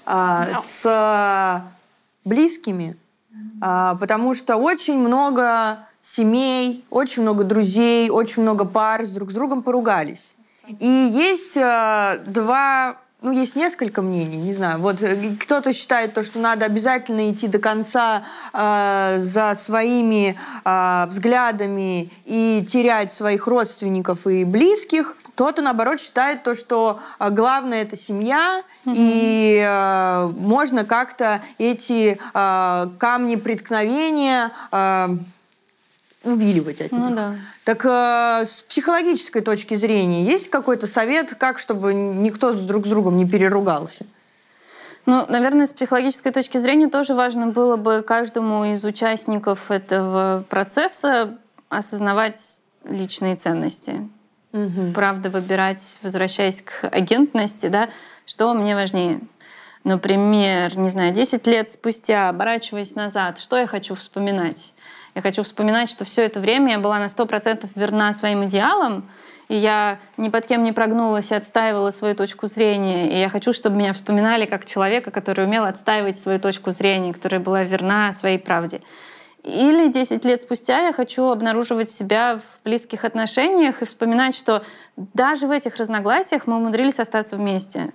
а, no. с близкими, а, потому что очень много семей, очень много друзей, очень много пар с друг с другом поругались. И есть а, два ну, есть несколько мнений, не знаю. Вот э, кто-то считает то, что надо обязательно идти до конца э, за своими э, взглядами и терять своих родственников и близких. Кто-то, наоборот, считает то, что э, главное это семья, mm-hmm. и э, можно как-то эти э, камни преткновения э, увиливать от ну них. Ну, да. Так э, с психологической точки зрения есть какой-то совет, как чтобы никто друг с другом не переругался? Ну, наверное, с психологической точки зрения тоже важно было бы каждому из участников этого процесса осознавать личные ценности. Угу. Правда, выбирать, возвращаясь к агентности, да, что мне важнее. Например, не знаю, 10 лет спустя, оборачиваясь назад, что я хочу вспоминать? Я хочу вспоминать, что все это время я была на 100% верна своим идеалам, и я ни под кем не прогнулась и отстаивала свою точку зрения. И я хочу, чтобы меня вспоминали как человека, который умел отстаивать свою точку зрения, которая была верна своей правде. Или 10 лет спустя я хочу обнаруживать себя в близких отношениях и вспоминать, что даже в этих разногласиях мы умудрились остаться вместе.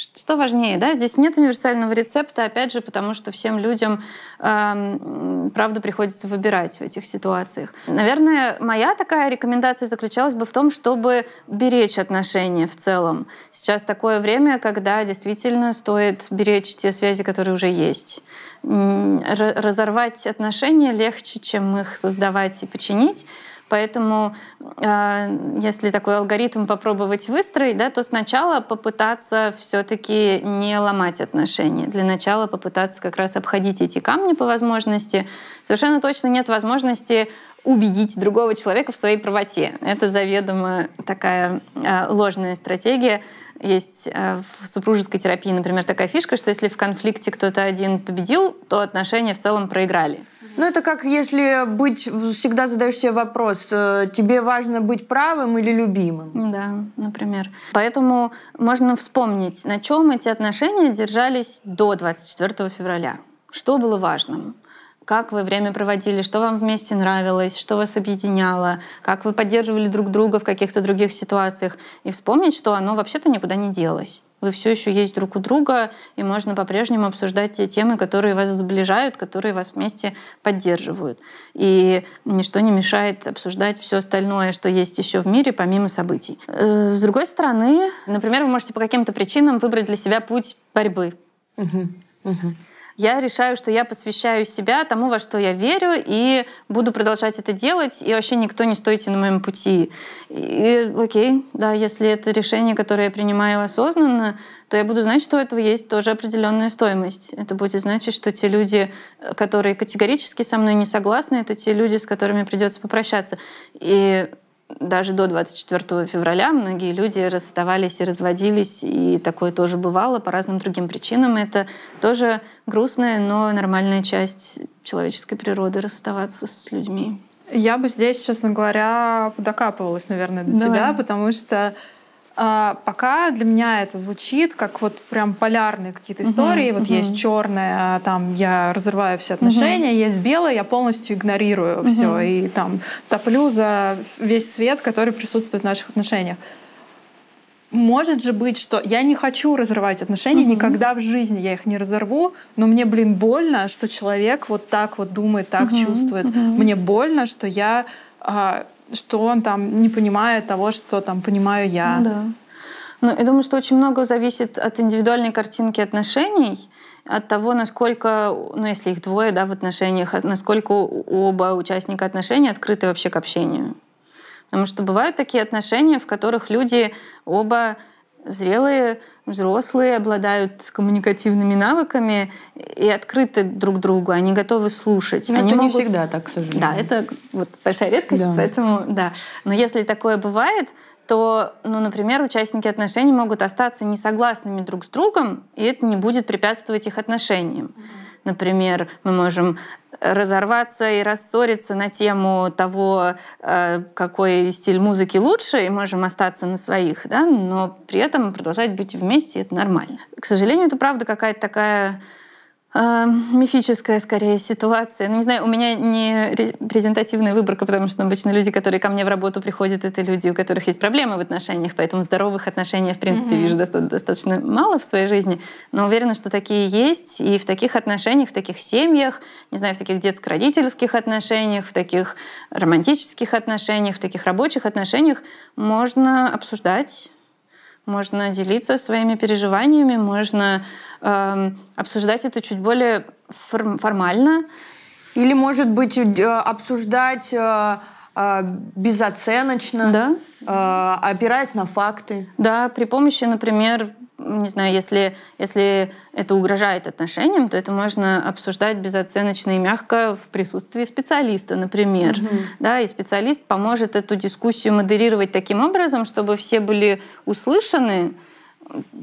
Что важнее, да? Здесь нет универсального рецепта, опять же, потому что всем людям, э, правда, приходится выбирать в этих ситуациях. Наверное, моя такая рекомендация заключалась бы в том, чтобы беречь отношения в целом. Сейчас такое время, когда действительно стоит беречь те связи, которые уже есть. Разорвать отношения легче, чем их создавать и починить. Поэтому э, если такой алгоритм попробовать выстроить, да, то сначала попытаться все-таки не ломать отношения. Для начала попытаться как раз обходить эти камни по возможности. Совершенно точно нет возможности убедить другого человека в своей правоте. Это заведомо такая э, ложная стратегия. Есть э, в супружеской терапии, например, такая фишка, что если в конфликте кто-то один победил, то отношения в целом проиграли. Ну, это как если быть, всегда задаешь себе вопрос, э, тебе важно быть правым или любимым? Да, например. Поэтому можно вспомнить, на чем эти отношения держались до 24 февраля. Что было важным? Как вы время проводили, что вам вместе нравилось, что вас объединяло, как вы поддерживали друг друга в каких-то других ситуациях, и вспомнить, что оно вообще-то никуда не делось. Вы все еще есть друг у друга, и можно по-прежнему обсуждать те темы, которые вас сближают, которые вас вместе поддерживают. И ничто не мешает обсуждать все остальное, что есть еще в мире, помимо событий. Э, с другой стороны, например, вы можете по каким-то причинам выбрать для себя путь борьбы. Угу. Угу я решаю, что я посвящаю себя тому, во что я верю, и буду продолжать это делать, и вообще никто не стойте на моем пути. И окей, да, если это решение, которое я принимаю осознанно, то я буду знать, что у этого есть тоже определенная стоимость. Это будет значить, что те люди, которые категорически со мной не согласны, это те люди, с которыми придется попрощаться. И даже до 24 февраля многие люди расставались и разводились, и такое тоже бывало по разным другим причинам. Это тоже грустная, но нормальная часть человеческой природы расставаться с людьми. Я бы здесь, честно говоря, докапывалась, наверное, до Давай. тебя, потому что пока для меня это звучит как вот прям полярные какие-то истории. Uh-huh, вот uh-huh. есть черное, а там я разрываю все отношения, uh-huh. есть белое, я полностью игнорирую uh-huh. все и там топлю за весь свет, который присутствует в наших отношениях. Может же быть, что я не хочу разрывать отношения, uh-huh. никогда в жизни я их не разорву, но мне, блин, больно, что человек вот так вот думает, так uh-huh. чувствует. Uh-huh. Мне больно, что я а, что он там не понимает того, что там понимаю я. Ну да. Ну, я думаю, что очень много зависит от индивидуальной картинки отношений, от того, насколько, ну, если их двое, да, в отношениях, насколько оба участника отношений открыты вообще к общению. Потому что бывают такие отношения, в которых люди оба зрелые, взрослые, обладают коммуникативными навыками и открыты друг другу, они готовы слушать. Но они это могут... не всегда так, к сожалению. Да, это вот большая редкость, да. поэтому да. Но если такое бывает, то, ну, например, участники отношений могут остаться несогласными друг с другом, и это не будет препятствовать их отношениям. Например, мы можем разорваться и рассориться на тему того, э, какой стиль музыки лучше, и можем остаться на своих, да, но при этом продолжать быть вместе, это нормально. К сожалению, это правда какая-то такая э, мифическая, скорее, ситуация. Ну, не знаю, у меня не презентативная выборка, потому что обычно люди, которые ко мне в работу приходят, это люди, у которых есть проблемы в отношениях, поэтому здоровых отношений, в принципе, mm-hmm. вижу доста- достаточно мало в своей жизни, но уверена, что такие есть, и в таких отношениях, в таких семьях, не знаю, в таких детско-родительских отношениях, в таких романтических отношениях, в таких рабочих отношениях можно обсуждать можно делиться своими переживаниями, можно э, обсуждать это чуть более форм- формально. Или, может быть, э, обсуждать э, э, безоценочно, да. опираясь на факты. Да, при помощи, например, не знаю, если, если это угрожает отношениям, то это можно обсуждать безоценочно и мягко в присутствии специалиста, например. Mm-hmm. Да, и специалист поможет эту дискуссию модерировать таким образом, чтобы все были услышаны,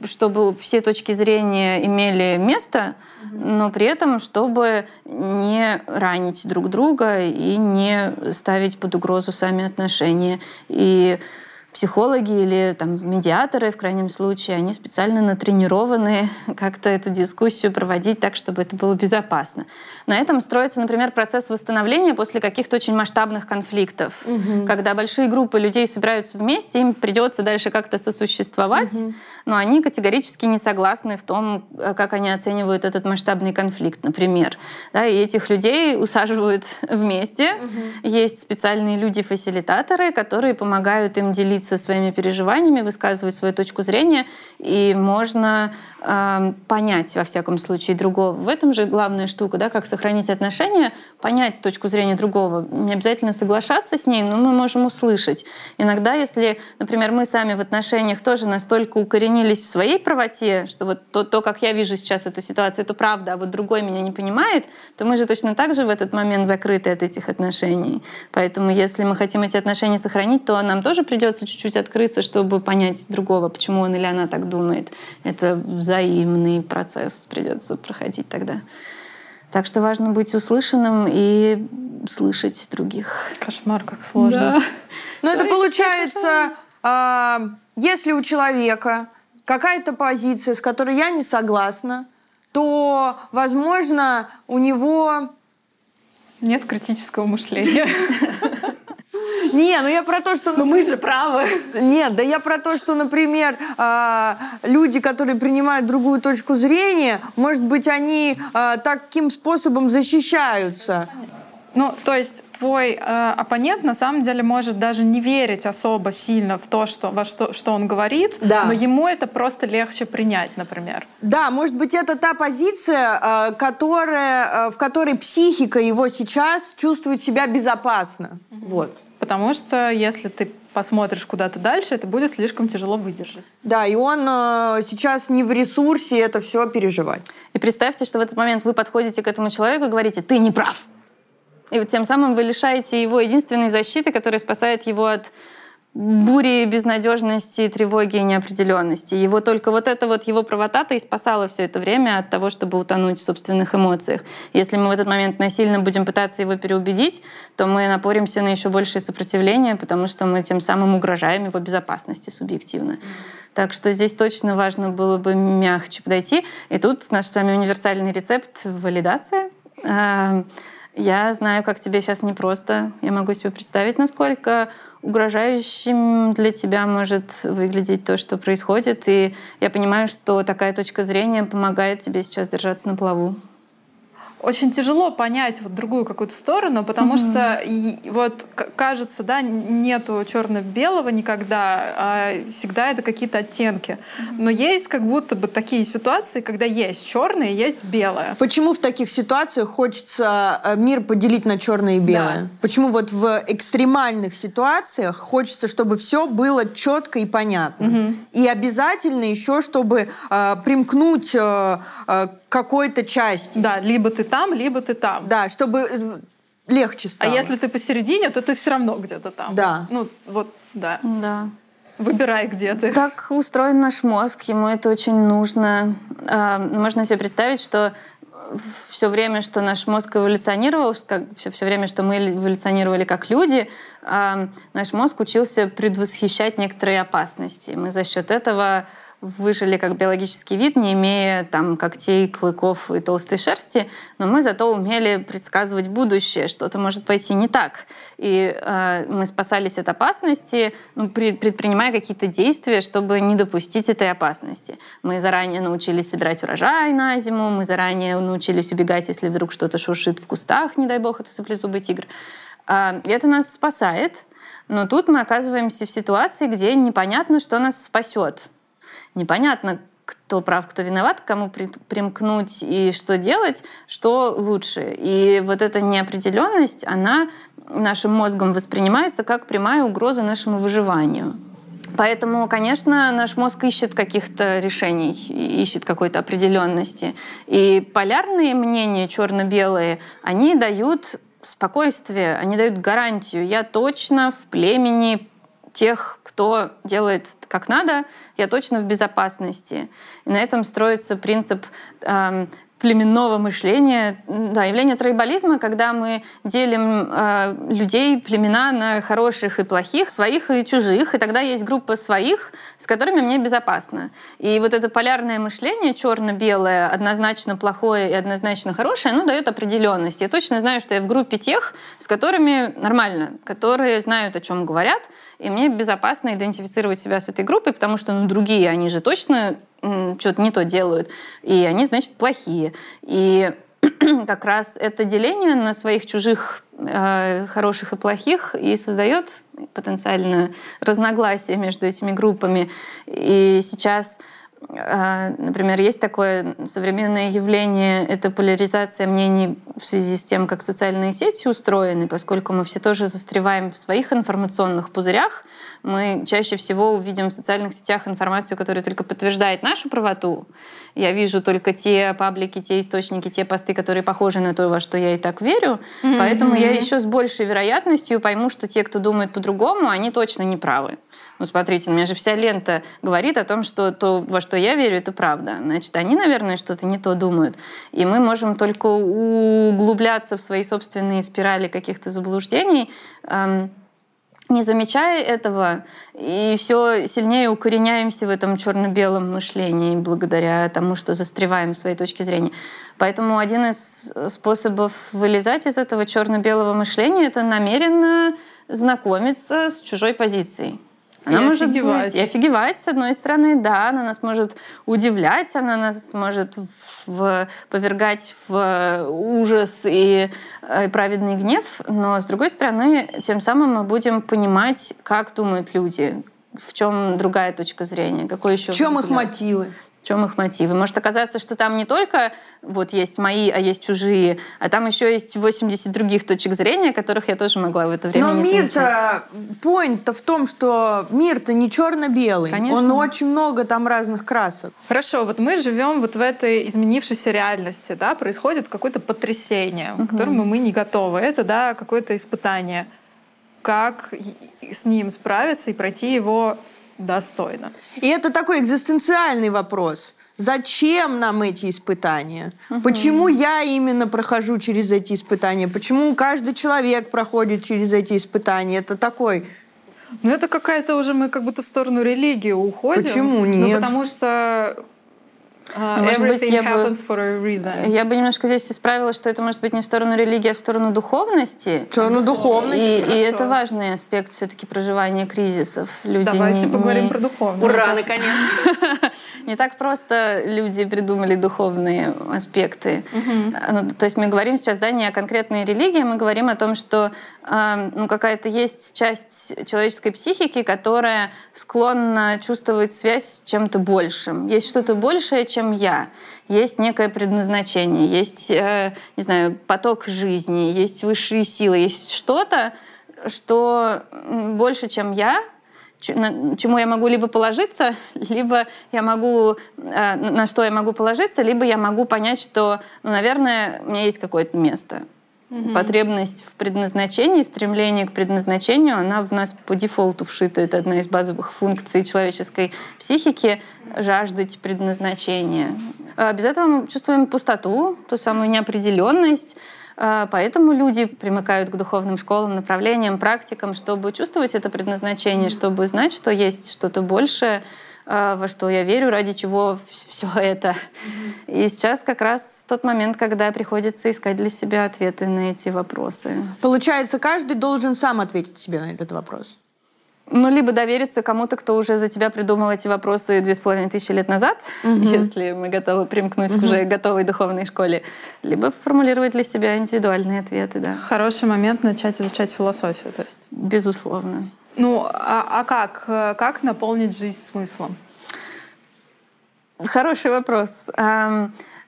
чтобы все точки зрения имели место, mm-hmm. но при этом, чтобы не ранить друг друга и не ставить под угрозу сами отношения. И психологи или там, медиаторы, в крайнем случае, они специально натренированы [laughs] как-то эту дискуссию проводить так, чтобы это было безопасно. На этом строится, например, процесс восстановления после каких-то очень масштабных конфликтов. Угу. Когда большие группы людей собираются вместе, им придется дальше как-то сосуществовать, угу. но они категорически не согласны в том, э, как они оценивают этот масштабный конфликт, например. Да, и этих людей усаживают [laughs] вместе. Угу. Есть специальные люди-фасилитаторы, которые помогают им делиться делиться своими переживаниями, высказывать свою точку зрения, и можно э, понять, во всяком случае, другого. В этом же главная штука, да, как сохранить отношения, понять точку зрения другого. Не обязательно соглашаться с ней, но мы можем услышать. Иногда, если, например, мы сами в отношениях тоже настолько укоренились в своей правоте, что вот то, то как я вижу сейчас эту ситуацию, это правда, а вот другой меня не понимает, то мы же точно так же в этот момент закрыты от этих отношений. Поэтому если мы хотим эти отношения сохранить, то нам тоже придется чуть-чуть открыться, чтобы понять другого, почему он или она так думает. Это взаимный процесс придется проходить тогда. Так что важно быть услышанным и слышать других. Кошмар, как сложно. Да. Но это получается, а, если у человека какая-то позиция, с которой я не согласна, то, возможно, у него... Нет критического мышления. [laughs] Не, ну я про то, что... Но мы же правы. Нет, да я про то, что, например, а, люди, которые принимают другую точку зрения, может быть, они а, таким способом защищаются. Ну, то есть твой э, оппонент на самом деле может даже не верить особо сильно в то, что, во что, что он говорит, да. но ему это просто легче принять, например. Да, может быть, это та позиция, э, которая, э, в которой психика его сейчас чувствует себя безопасно. Mm-hmm. Вот. Потому что если ты посмотришь куда-то дальше, это будет слишком тяжело выдержать. Да, и он э, сейчас не в ресурсе это все переживать. И представьте, что в этот момент вы подходите к этому человеку и говорите, ты не прав. И вот тем самым вы лишаете его единственной защиты, которая спасает его от бури безнадежности, тревоги и неопределенности. Его только вот это вот его правота-то и спасала все это время от того, чтобы утонуть в собственных эмоциях. Если мы в этот момент насильно будем пытаться его переубедить, то мы напоримся на еще большее сопротивление, потому что мы тем самым угрожаем его безопасности субъективно. Так что здесь точно важно было бы мягче подойти. И тут наш с вами универсальный рецепт — валидация. Эм, я знаю, как тебе сейчас непросто. Я могу себе представить, насколько угрожающим для тебя может выглядеть то, что происходит. И я понимаю, что такая точка зрения помогает тебе сейчас держаться на плаву. Очень тяжело понять вот другую какую-то сторону, потому mm-hmm. что и, вот кажется, да, нету черно-белого никогда, а всегда это какие-то оттенки. Mm-hmm. Но есть как будто бы такие ситуации, когда есть черное, есть белое. Почему в таких ситуациях хочется э, мир поделить на черное и белое? Да. Почему вот в экстремальных ситуациях хочется, чтобы все было четко и понятно? Mm-hmm. И обязательно еще, чтобы э, примкнуть э, э, какой-то части. Да, либо ты там, либо ты там. Да, чтобы э, легче стало. А если ты посередине, то ты все равно где-то там. Да. Ну, вот, да. Да. Выбирай, где ты. Так устроен наш мозг, ему это очень нужно. А, можно себе представить, что все время, что наш мозг эволюционировал, как, все, все время, что мы эволюционировали как люди, э, наш мозг учился предвосхищать некоторые опасности. Мы за счет этого выжили как биологический вид, не имея там когтей, клыков и толстой шерсти, но мы зато умели предсказывать будущее, что-то может пойти не так. И э, мы спасались от опасности, ну, при, предпринимая какие-то действия, чтобы не допустить этой опасности. Мы заранее научились собирать урожай на зиму, мы заранее научились убегать, если вдруг что-то шуршит в кустах, не дай бог, это саблезубый тигр. Э, это нас спасает, но тут мы оказываемся в ситуации, где непонятно, что нас спасет непонятно, кто прав, кто виноват, кому примкнуть и что делать, что лучше. И вот эта неопределенность, она нашим мозгом воспринимается как прямая угроза нашему выживанию. Поэтому, конечно, наш мозг ищет каких-то решений, ищет какой-то определенности. И полярные мнения, черно-белые, они дают спокойствие, они дают гарантию. Я точно в племени тех, кто делает как надо, я точно в безопасности. И на этом строится принцип э, племенного мышления, да, явление троеболизма, когда мы делим э, людей, племена на хороших и плохих, своих и чужих, и тогда есть группа своих, с которыми мне безопасно. И вот это полярное мышление, черно-белое, однозначно плохое и однозначно хорошее, оно дает определенность. Я точно знаю, что я в группе тех, с которыми нормально, которые знают, о чем говорят, и мне безопасно идентифицировать себя с этой группой, потому что ну, другие, они же точно что-то не то делают, и они, значит, плохие. И [clears throat] как раз это деление на своих чужих э, хороших и плохих и создает потенциально разногласия между этими группами. И сейчас Например, есть такое современное явление, это поляризация мнений в связи с тем, как социальные сети устроены, поскольку мы все тоже застреваем в своих информационных пузырях, мы чаще всего увидим в социальных сетях информацию, которая только подтверждает нашу правоту. Я вижу только те паблики, те источники, те посты, которые похожи на то, во что я и так верю. Mm-hmm. Поэтому я еще с большей вероятностью пойму, что те, кто думает по-другому, они точно не правы. Ну, смотрите, у меня же вся лента говорит о том, что то, во что я верю, это правда. Значит, они, наверное, что-то не то думают. И мы можем только углубляться в свои собственные спирали каких-то заблуждений, эм, не замечая этого, и все сильнее укореняемся в этом черно-белом мышлении благодаря тому, что застреваем в своей точке зрения. Поэтому один из способов вылезать из этого черно-белого мышления — это намеренно знакомиться с чужой позицией. Она и может офигевать. Быть, и офигевать, с одной стороны, да, она нас может удивлять, она нас может в, повергать в ужас и, э, и праведный гнев, но, с другой стороны, тем самым мы будем понимать, как думают люди, в чем другая точка зрения, какой еще В чем взгляд. их мотивы? В чем их мотивы? Может оказаться, что там не только вот есть мои, а есть чужие, а там еще есть 80 других точек зрения, которых я тоже могла в это время Но не мир-то, point-то в том, что мир-то не черно-белый. Конечно. Он очень много там разных красок. Хорошо, вот мы живем вот в этой изменившейся реальности, да, происходит какое-то потрясение, угу. к которому мы не готовы. Это, да, какое-то испытание. Как с ним справиться и пройти его достойно. И это такой экзистенциальный вопрос. Зачем нам эти испытания? Угу. Почему я именно прохожу через эти испытания? Почему каждый человек проходит через эти испытания? Это такой... Ну, это какая-то уже мы как будто в сторону религии уходим. Почему нет? Ну, потому что Uh, может быть, я бы, for a reason. я бы немножко здесь исправила, что это может быть не в сторону религии, а в сторону духовности. В сторону духовности. И, и это важный аспект все-таки проживания кризисов. Люди Давайте не, поговорим не... про духовность. Ура, наконец-то! [laughs] Не так просто люди придумали духовные аспекты. Ну, то есть мы говорим сейчас да, не о конкретной религии, мы говорим о том, что ну, какая-то есть часть человеческой психики, которая склонна чувствовать связь с чем-то большим. Есть что-то большее, чем я. Есть некое предназначение, есть, э, не знаю, поток жизни, есть высшие силы, есть что-то, что больше, чем я, чему я могу либо положиться, [laughs] либо я могу, э, на что я могу положиться, либо я могу понять, что, ну, наверное, у меня есть какое-то место. Угу. Потребность в предназначении, стремление к предназначению, она в нас по дефолту вшита. Это одна из базовых функций человеческой психики — жаждать предназначения. Без этого мы чувствуем пустоту, ту самую неопределенность, а, Поэтому люди примыкают к духовным школам, направлениям, практикам, чтобы чувствовать это предназначение, чтобы знать, что есть что-то большее, во что я верю, ради чего все это. И сейчас как раз тот момент, когда приходится искать для себя ответы на эти вопросы. Получается, каждый должен сам ответить себе на этот вопрос. Ну, либо довериться кому-то, кто уже за тебя придумал эти вопросы две с половиной тысячи лет назад, угу. [laughs] если мы готовы примкнуть угу. к уже готовой духовной школе, либо формулировать для себя индивидуальные ответы, да. Хороший момент начать изучать философию, то есть. Безусловно. Ну, а, а как? Как наполнить жизнь смыслом? Хороший вопрос.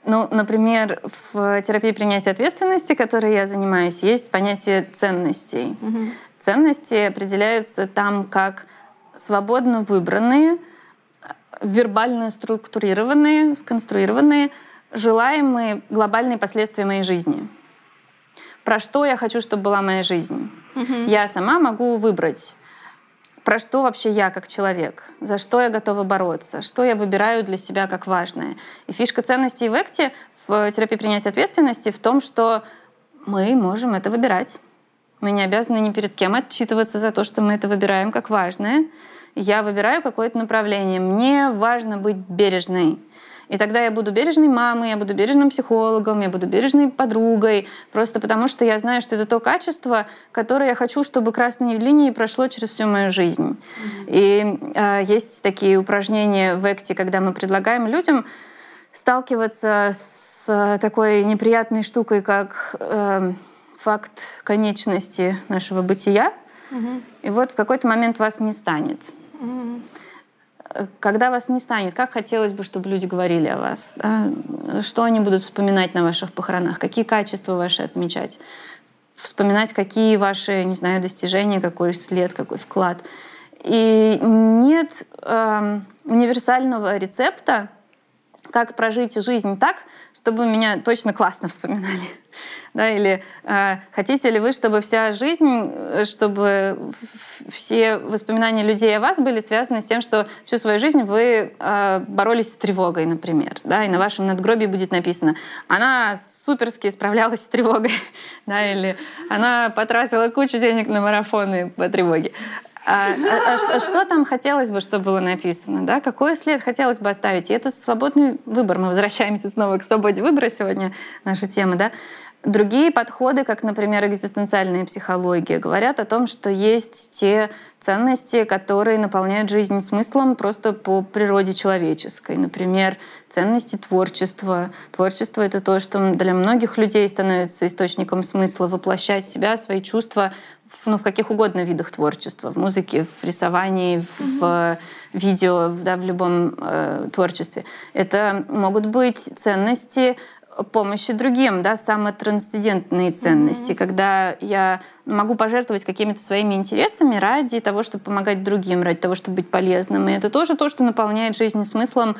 Ну, например, в терапии принятия ответственности, которой я занимаюсь, есть понятие ценностей. Угу. Ценности определяются там как свободно выбранные, вербально структурированные, сконструированные, желаемые глобальные последствия моей жизни. Про что я хочу, чтобы была моя жизнь? Угу. Я сама могу выбрать, про что вообще я как человек, за что я готова бороться, что я выбираю для себя как важное. И фишка ценностей в Экте, в терапии принятия ответственности в том, что мы можем это выбирать. Мы не обязаны ни перед кем отчитываться за то, что мы это выбираем как важное. Я выбираю какое-то направление. Мне важно быть бережной. И тогда я буду бережной мамой, я буду бережным психологом, я буду бережной подругой, просто потому что я знаю, что это то качество, которое я хочу, чтобы красной линией прошло через всю мою жизнь. Mm-hmm. И э, есть такие упражнения в Экте, когда мы предлагаем людям сталкиваться с такой неприятной штукой, как э, факт конечности нашего бытия, угу. и вот в какой-то момент вас не станет. Угу. Когда вас не станет, как хотелось бы, чтобы люди говорили о вас? Да? Что они будут вспоминать на ваших похоронах? Какие качества ваши отмечать? Вспоминать, какие ваши, не знаю, достижения, какой след, какой вклад. И нет э, универсального рецепта, как прожить жизнь так, чтобы меня точно классно вспоминали. [laughs] Да, или э, хотите ли вы, чтобы вся жизнь, э, чтобы все воспоминания людей о вас были связаны с тем, что всю свою жизнь вы э, боролись с тревогой, например, да, и на вашем надгробии будет написано, она суперски справлялась с тревогой, [laughs] да, или она потратила кучу денег на марафоны по тревоге. А, а, а, а что там хотелось бы, чтобы было написано? Да? Какой след хотелось бы оставить? И это свободный выбор. Мы возвращаемся снова к свободе выбора сегодня, наша тема. Да? Другие подходы, как, например, экзистенциальная психология, говорят о том, что есть те ценности, которые наполняют жизнь смыслом просто по природе человеческой. Например, ценности творчества. Творчество — это то, что для многих людей становится источником смысла воплощать себя, свои чувства в, ну, в каких угодно видах творчества, в музыке, в рисовании, в, mm-hmm. в видео, да, в любом э, творчестве. Это могут быть ценности помощи другим, да, самотрансцендентные ценности, mm-hmm. когда я могу пожертвовать какими-то своими интересами ради того, чтобы помогать другим, ради того, чтобы быть полезным. И это тоже то, что наполняет жизнь смыслом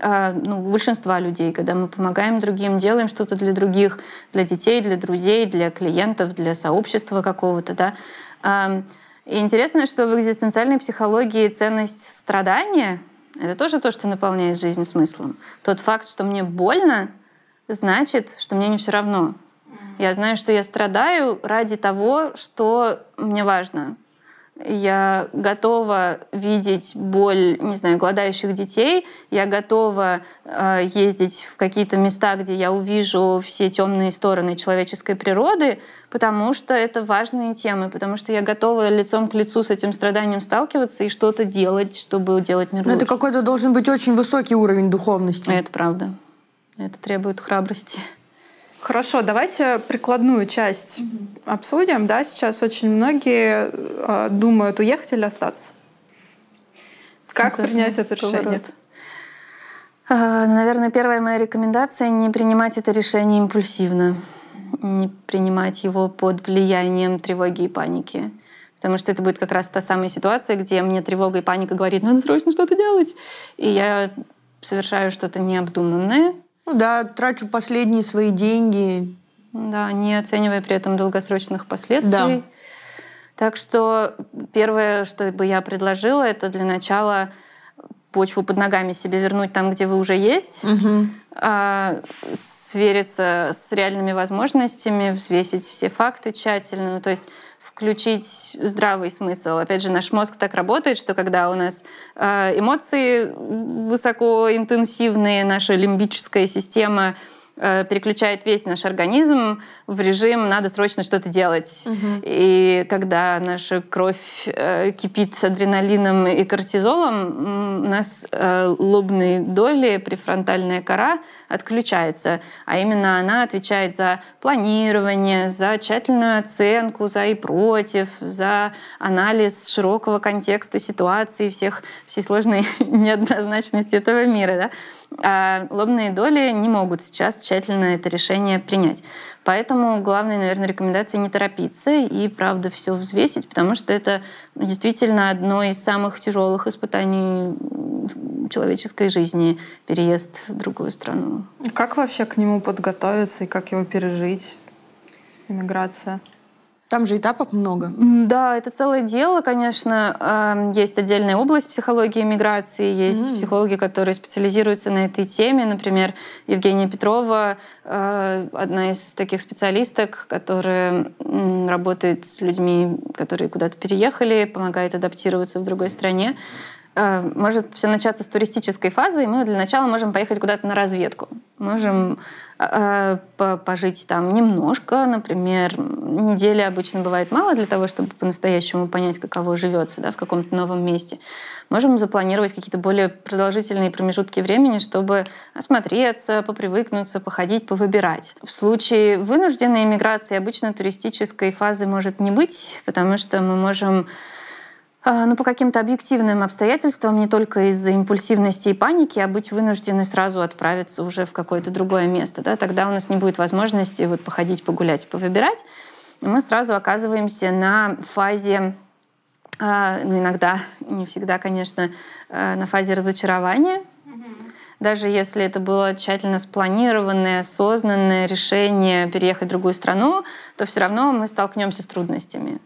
э, ну, большинства людей, когда мы помогаем другим, делаем что-то для других, для детей, для друзей, для клиентов, для сообщества какого-то, да. Э, и интересно, что в экзистенциальной психологии ценность страдания — это тоже то, что наполняет жизнь смыслом. Тот факт, что мне больно — значит, что мне не все равно. Я знаю, что я страдаю ради того, что мне важно. я готова видеть боль, не знаю, голодающих детей, я готова э, ездить в какие-то места, где я увижу все темные стороны человеческой природы, потому что это важные темы, потому что я готова лицом к лицу с этим страданием сталкиваться и что-то делать, чтобы делать мир Но лучше. это какой-то должен быть очень высокий уровень духовности. Это правда. Это требует храбрости. Хорошо, давайте прикладную часть mm-hmm. обсудим. Да, сейчас очень многие э, думают, уехать или остаться. Как это принять это решение? А, наверное, первая моя рекомендация — не принимать это решение импульсивно, не принимать его под влиянием тревоги и паники. Потому что это будет как раз та самая ситуация, где мне тревога и паника говорит, надо срочно что-то делать. И я совершаю что-то необдуманное, ну да, трачу последние свои деньги. Да, не оценивая при этом долгосрочных последствий. Да. Так что первое, что бы я предложила, это для начала почву под ногами себе вернуть там, где вы уже есть, угу. а, свериться с реальными возможностями, взвесить все факты тщательно. Ну, то есть включить здравый смысл. Опять же, наш мозг так работает, что когда у нас э, эмоции высокоинтенсивные, наша лимбическая система переключает весь наш организм в режим «надо срочно что-то делать». Угу. И когда наша кровь э, кипит с адреналином и кортизолом, у нас э, лобные доли, префронтальная кора отключается. А именно она отвечает за планирование, за тщательную оценку, за и против, за анализ широкого контекста ситуации, всех, всей сложной [laughs] неоднозначности этого мира. Да? А лобные доли не могут сейчас тщательно это решение принять. Поэтому главная, наверное, рекомендация не торопиться и, правда, все взвесить, потому что это ну, действительно одно из самых тяжелых испытаний человеческой жизни — переезд в другую страну. Как вообще к нему подготовиться и как его пережить? Иммиграция? Там же этапов много. Да, это целое дело, конечно. Эм, есть отдельная область психологии миграции, есть mm. психологи, которые специализируются на этой теме. Например, Евгения Петрова, э, одна из таких специалисток, которая работает с людьми, которые куда-то переехали, помогает адаптироваться в другой стране. Э, может все начаться с туристической фазы, и мы для начала можем поехать куда-то на разведку. Можем пожить там немножко, например, недели обычно бывает мало для того, чтобы по-настоящему понять, каково живется да, в каком-то новом месте. Можем запланировать какие-то более продолжительные промежутки времени, чтобы осмотреться, попривыкнуться, походить, повыбирать. В случае вынужденной иммиграции обычно туристической фазы может не быть, потому что мы можем ну, по каким-то объективным обстоятельствам, не только из-за импульсивности и паники, а быть вынуждены сразу отправиться уже в какое-то другое место. Да? Тогда у нас не будет возможности вот походить, погулять, повыбирать. И мы сразу оказываемся на фазе, а, ну, иногда, не всегда, конечно, а, на фазе разочарования. Даже если это было тщательно спланированное, осознанное решение переехать в другую страну, то все равно мы столкнемся с трудностями.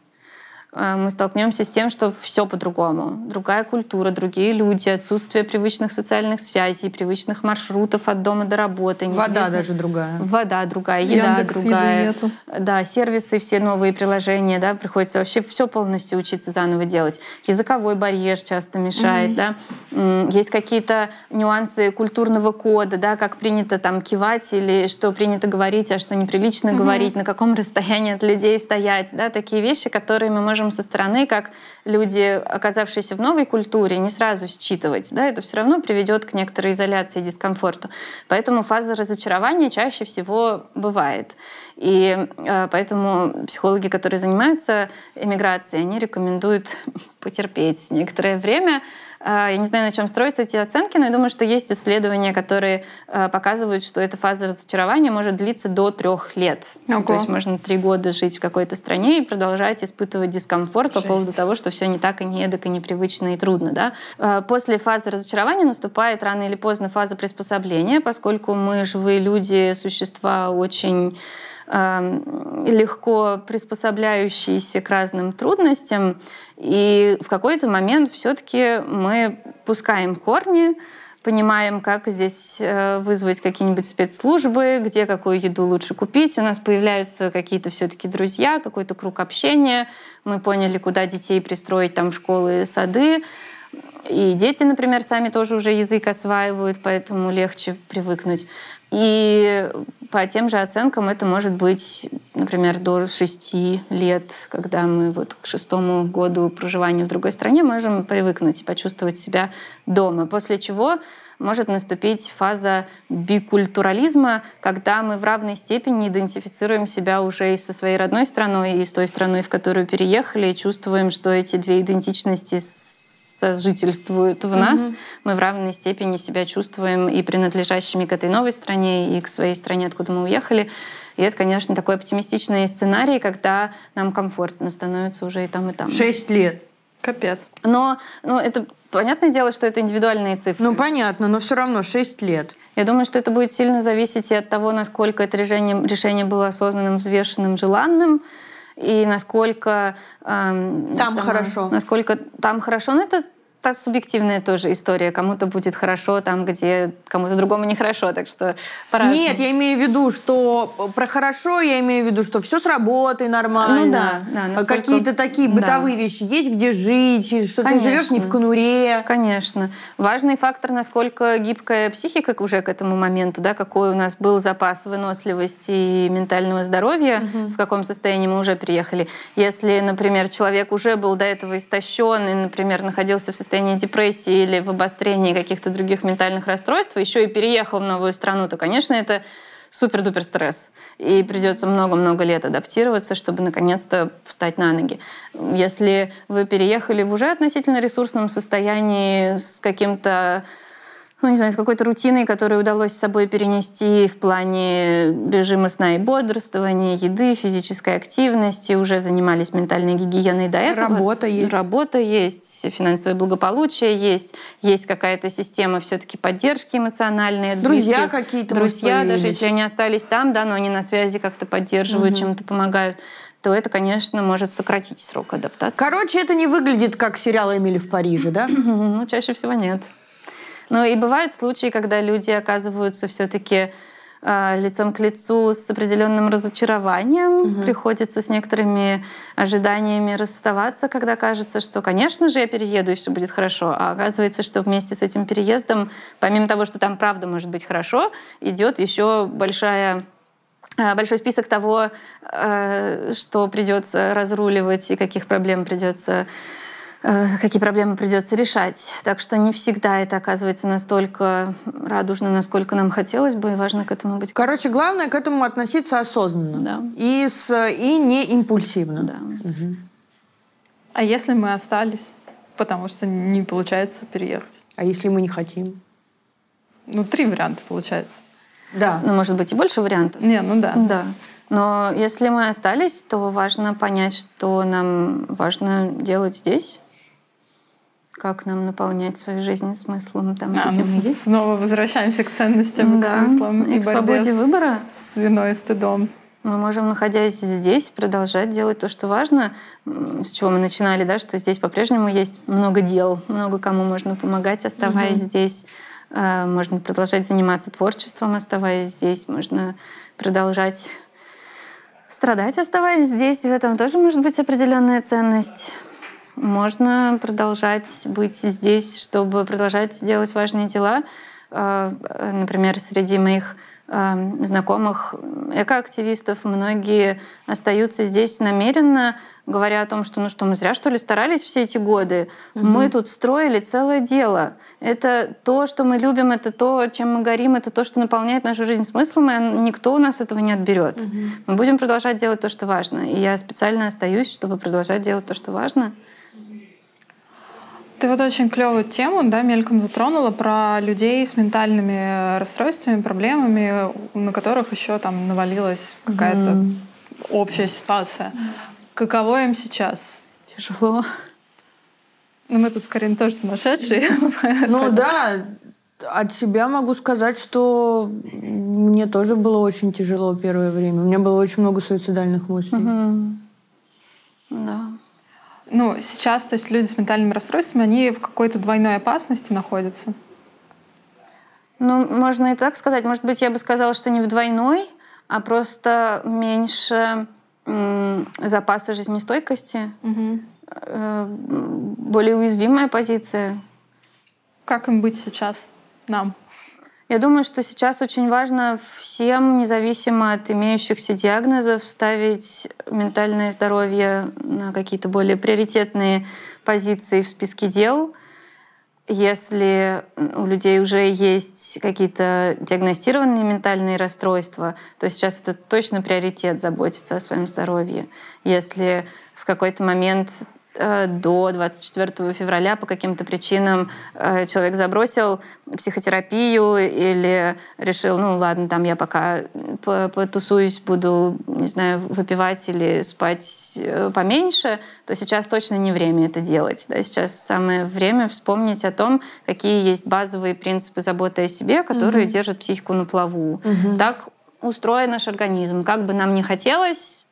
Э, мы столкнемся с тем, что все по-другому. Другая культура, другие люди, отсутствие привычных социальных связей, привычных маршрутов от дома до работы. Вода даже другая. Вода другая, еда Яндекс другая. Нету. Да, сервисы, все новые приложения, да, приходится вообще все полностью учиться заново делать. Языковой барьер часто мешает, mm-hmm. да. Есть какие-то нюансы культурного кода, да, как принято там кивать или что принято говорить, а что неприлично mm-hmm. говорить, на каком расстоянии от людей стоять, да, такие вещи, которые мы можем можем со стороны, как люди, оказавшиеся в новой культуре, не сразу считывать. Да, это все равно приведет к некоторой изоляции, дискомфорту. Поэтому фаза разочарования чаще всего бывает. И э, поэтому психологи, которые занимаются эмиграцией, они рекомендуют [laughs] потерпеть некоторое время, я не знаю, на чем строятся эти оценки, но я думаю, что есть исследования, которые а, показывают, что эта фаза разочарования может длиться до трех лет. Ого. То есть можно три года жить в какой-то стране и продолжать испытывать дискомфорт Жесть. по поводу того, что все не так и не эдак, и непривычно, и трудно. Да? А, после фазы разочарования наступает рано или поздно фаза приспособления, поскольку мы, живые люди, существа очень легко приспособляющиеся к разным трудностям. И в какой-то момент все-таки мы пускаем корни, понимаем, как здесь э, вызвать какие-нибудь спецслужбы, где какую еду лучше купить. У нас появляются какие-то все-таки друзья, какой-то круг общения. Мы поняли, куда детей пристроить там школы сады. И дети, например, сами тоже уже язык осваивают, поэтому легче привыкнуть. И по тем же оценкам это может быть, например, до 6 лет, когда мы вот к шестому году проживания в другой стране можем привыкнуть и почувствовать себя дома. После чего может наступить фаза бикультурализма, когда мы в равной степени идентифицируем себя уже и со своей родной страной, и с той страной, в которую переехали, и чувствуем, что эти две идентичности сожительствуют в нас, угу. мы в равной степени себя чувствуем и принадлежащими к этой новой стране, и к своей стране, откуда мы уехали. И это, конечно, такой оптимистичный сценарий, когда нам комфортно становится уже и там, и там. Шесть лет. Капец. Но, но это понятное дело, что это индивидуальные цифры. Ну, понятно, но все равно 6 лет. Я думаю, что это будет сильно зависеть и от того, насколько это решение, решение было осознанным, взвешенным, желанным и насколько эм, там сама, хорошо. Насколько там хорошо. Но ну, это это субъективная тоже история. Кому-то будет хорошо там, где кому-то другому нехорошо, так что по-разному. Нет, я имею в виду, что про хорошо я имею в виду, что все с работой нормально. Ну да, да. Насколько... Какие-то такие бытовые да. вещи есть, где жить, что Конечно. ты живешь не в конуре. Конечно. Важный фактор, насколько гибкая психика уже к этому моменту, да, какой у нас был запас выносливости и ментального здоровья, угу. в каком состоянии мы уже приехали. Если, например, человек уже был до этого истощен и, например, находился в состоянии состоянии депрессии или в обострении каких-то других ментальных расстройств, еще и переехал в новую страну, то, конечно, это супер-дупер стресс. И придется много-много лет адаптироваться, чтобы наконец-то встать на ноги. Если вы переехали в уже относительно ресурсном состоянии с каким-то ну, не знаю, с какой-то рутиной, которую удалось с собой перенести в плане режима сна и бодрствования, еды, физической активности, уже занимались ментальной гигиеной до этого. Работа есть. Работа есть, финансовое благополучие есть, есть какая-то система все-таки поддержки эмоциональной. Друзья какие-то, Друзья, даже если они остались там, да, но они на связи как-то поддерживают, угу. чем-то помогают то это, конечно, может сократить срок адаптации. Короче, это не выглядит как сериал «Эмили в Париже», да? [clears throat] Ну, чаще всего нет. Ну и бывают случаи, когда люди оказываются все-таки э, лицом к лицу с определенным разочарованием, угу. приходится с некоторыми ожиданиями расставаться, когда кажется, что, конечно же, я перееду и все будет хорошо, а оказывается, что вместе с этим переездом, помимо того, что там правда может быть хорошо, идет еще большая э, большой список того, э, что придется разруливать и каких проблем придется какие проблемы придется решать. Так что не всегда это оказывается настолько радужно, насколько нам хотелось бы, и важно к этому быть. Короче, главное к этому относиться осознанно да. и, с, и не импульсивно. Да. Угу. А если мы остались, потому что не получается переехать? А если мы не хотим? Ну, три варианта получается. Да. Ну, может быть, и больше вариантов. Не, ну да. Да. Но если мы остались, то важно понять, что нам важно делать здесь как нам наполнять свою жизнь смыслом там, а, где мы есть. Снова возвращаемся к ценностям, да. к смыслам и, и к свободе выбора. С виной и стыдом. Мы можем, находясь здесь, продолжать делать то, что важно, с чего мы начинали, да, что здесь по-прежнему есть много дел, много кому можно помогать, оставаясь угу. здесь. А, можно продолжать заниматься творчеством, оставаясь здесь. Можно продолжать страдать, оставаясь здесь. В этом тоже может быть определенная ценность. Можно продолжать быть здесь, чтобы продолжать делать важные дела. А, например, среди моих а, знакомых экоактивистов многие остаются здесь намеренно, говоря о том, что ну что, мы зря что ли старались все эти годы. Угу. Мы тут строили целое дело. Это то, что мы любим, это то, чем мы горим, это то, что наполняет нашу жизнь смыслом, и никто у нас этого не отберет. Угу. Мы будем продолжать делать то, что важно. И я специально остаюсь, чтобы продолжать делать то, что важно. Ты вот очень клевую тему, да, мельком затронула про людей с ментальными расстройствами, проблемами, на которых еще там навалилась какая-то mm. общая ситуация. Каково им сейчас? Тяжело. Ну, мы тут, скорее, тоже сумасшедшие. [laughs] Ну да, от себя могу сказать, что мне тоже было очень тяжело первое время. У меня было очень много суицидальных мыслей. Да ну, сейчас, то есть люди с ментальными расстройствами, они в какой-то двойной опасности находятся. Ну, можно и так сказать. Может быть, я бы сказала, что не в двойной, а просто меньше м, запаса жизнестойкости, угу. э, более уязвимая позиция. Как им быть сейчас, нам? Я думаю, что сейчас очень важно всем, независимо от имеющихся диагнозов, ставить ментальное здоровье на какие-то более приоритетные позиции в списке дел. Если у людей уже есть какие-то диагностированные ментальные расстройства, то сейчас это точно приоритет заботиться о своем здоровье. Если в какой-то момент до 24 февраля по каким-то причинам э, человек забросил психотерапию или решил, ну ладно, там я пока потусуюсь, буду, не знаю, выпивать или спать э, поменьше, то сейчас точно не время это делать. Да? Сейчас самое время вспомнить о том, какие есть базовые принципы заботы о себе, которые угу. держат психику на плаву. Угу. Так устроен наш организм. Как бы нам ни хотелось,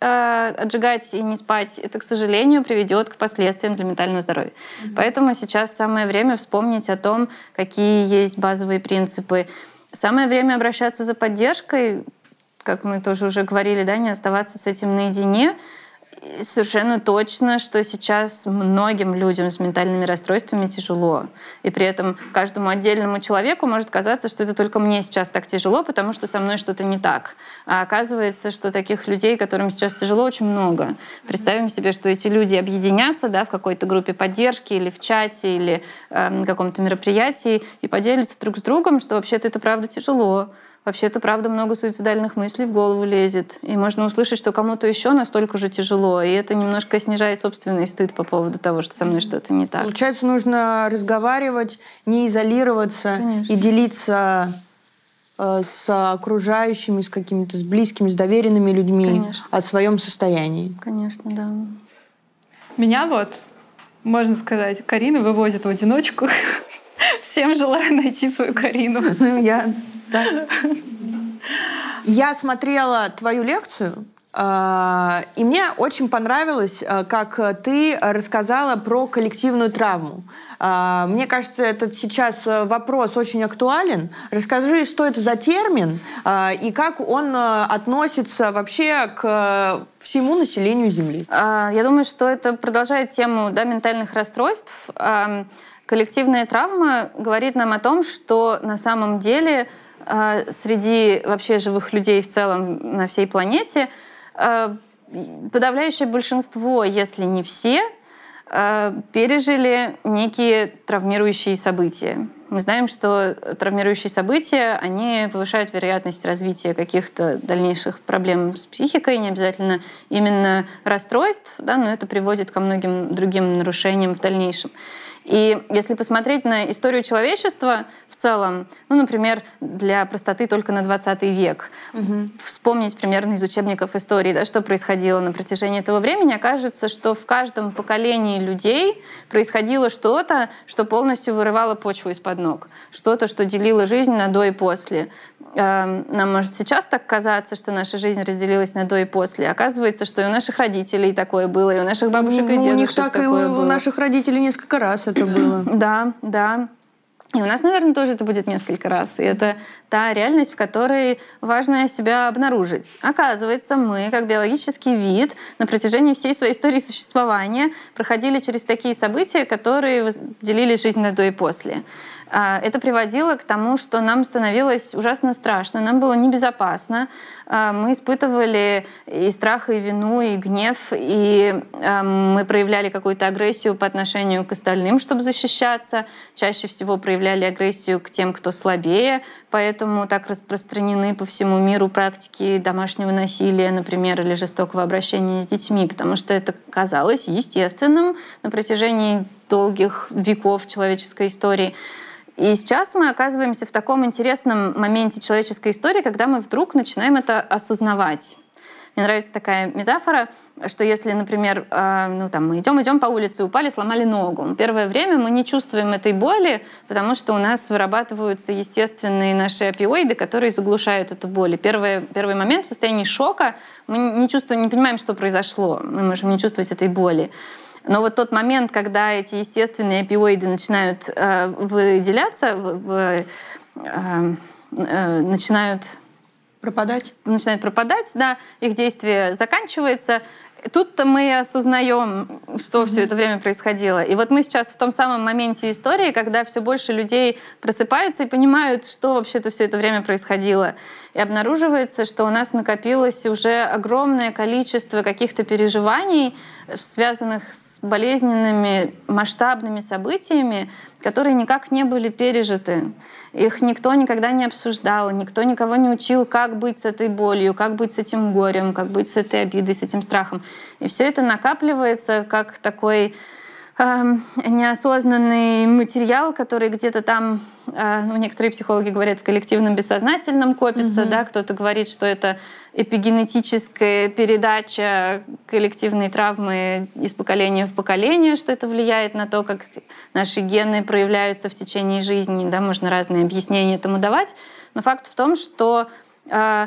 э, отжигать и не спать, это, к сожалению, приведет к последствиям для ментального здоровья. Mm-hmm. Поэтому сейчас самое время вспомнить о том, какие есть базовые принципы. Самое время обращаться за поддержкой, как мы тоже уже говорили, да, не оставаться с этим наедине, совершенно точно, что сейчас многим людям с ментальными расстройствами тяжело. И при этом каждому отдельному человеку может казаться, что это только мне сейчас так тяжело, потому что со мной что-то не так. А оказывается, что таких людей, которым сейчас тяжело, очень много. Представим себе, что эти люди объединятся да, в какой-то группе поддержки или в чате, или э, на каком-то мероприятии и поделятся друг с другом, что вообще-то это правда тяжело вообще-то, правда, много суицидальных мыслей в голову лезет. И можно услышать, что кому-то еще настолько же тяжело. И это немножко снижает собственный стыд по поводу того, что со мной что-то не так. Получается, нужно разговаривать, не изолироваться Конечно. и делиться э, с окружающими, с какими-то, с близкими, с доверенными людьми Конечно. о своем состоянии. Конечно, да. Меня вот, можно сказать, Карина вывозит в одиночку. [laughs] Всем желаю найти свою Карину. Я да. Я смотрела твою лекцию, а, и мне очень понравилось, а, как ты рассказала про коллективную травму. А, мне кажется, этот сейчас вопрос очень актуален. Расскажи, что это за термин и как он относится вообще к всему населению Земли. Я думаю, что это продолжает тему да, ментальных расстройств. Коллективная травма говорит нам о том, что на самом деле среди вообще живых людей в целом на всей планете а, подавляющее большинство, если не все, а, пережили некие травмирующие события. Мы знаем, что травмирующие события, они повышают вероятность развития каких-то дальнейших проблем с психикой, не обязательно именно расстройств, да, но это приводит ко многим другим нарушениям в дальнейшем. И если посмотреть на историю человечества в целом, ну, например, для простоты только на 20 век, угу. вспомнить примерно из учебников истории, да, что происходило на протяжении этого времени, окажется, что в каждом поколении людей происходило что-то, что полностью вырывало почву из-под ног, что-то, что делило жизнь на до и после. Эм, нам может сейчас так казаться, что наша жизнь разделилась на до и после. Оказывается, что и у наших родителей такое было, и у наших бабушек ну, и дедушек У них так и у, было. наших родителей несколько раз это было. [clears throat] Да, да. И у нас, наверное, тоже это будет несколько раз. И это та реальность, в которой важно себя обнаружить. Оказывается, мы, как биологический вид, на протяжении всей своей истории существования проходили через такие события, которые делили жизнь на до и после. А, это приводило к тому, что нам становилось ужасно страшно, нам было небезопасно. А, мы испытывали и страх, и вину, и гнев, и а, мы проявляли какую-то агрессию по отношению к остальным, чтобы защищаться. Чаще всего проявляли агрессию к тем, кто слабее, поэтому так распространены по всему миру практики домашнего насилия, например, или жестокого обращения с детьми, потому что это казалось естественным на протяжении долгих веков человеческой истории. И сейчас мы оказываемся в таком интересном моменте человеческой истории, когда мы вдруг начинаем это осознавать. Мне нравится такая метафора, что если, например, э, ну, там, мы идем, идем по улице, упали, сломали ногу. Первое время мы не чувствуем этой боли, потому что у нас вырабатываются естественные наши опиоиды, которые заглушают эту боль. И первый, первый момент в состоянии шока мы не чувствуем, не понимаем, что произошло. Мы можем не чувствовать этой боли. Но вот тот момент, когда эти естественные опиоиды начинают э, выделяться, в, э, э, начинают пропадать, начинают пропадать, да, их действие заканчивается, Тут-то мы осознаем, что mm-hmm. все это время происходило. И вот мы сейчас в том самом моменте истории, когда все больше людей просыпается и понимают, что вообще-то все это время происходило. И обнаруживается, что у нас накопилось уже огромное количество каких-то переживаний, связанных с болезненными масштабными событиями, которые никак не были пережиты. Их никто никогда не обсуждал, никто никого не учил, как быть с этой болью, как быть с этим горем, как быть с этой обидой, с этим страхом. И все это накапливается как такой Эм, неосознанный материал, который где-то там, э, ну, некоторые психологи говорят, в коллективном бессознательном копится, угу. да, кто-то говорит, что это эпигенетическая передача коллективной травмы из поколения в поколение, что это влияет на то, как наши гены проявляются в течение жизни, да, можно разные объяснения этому давать, но факт в том, что э,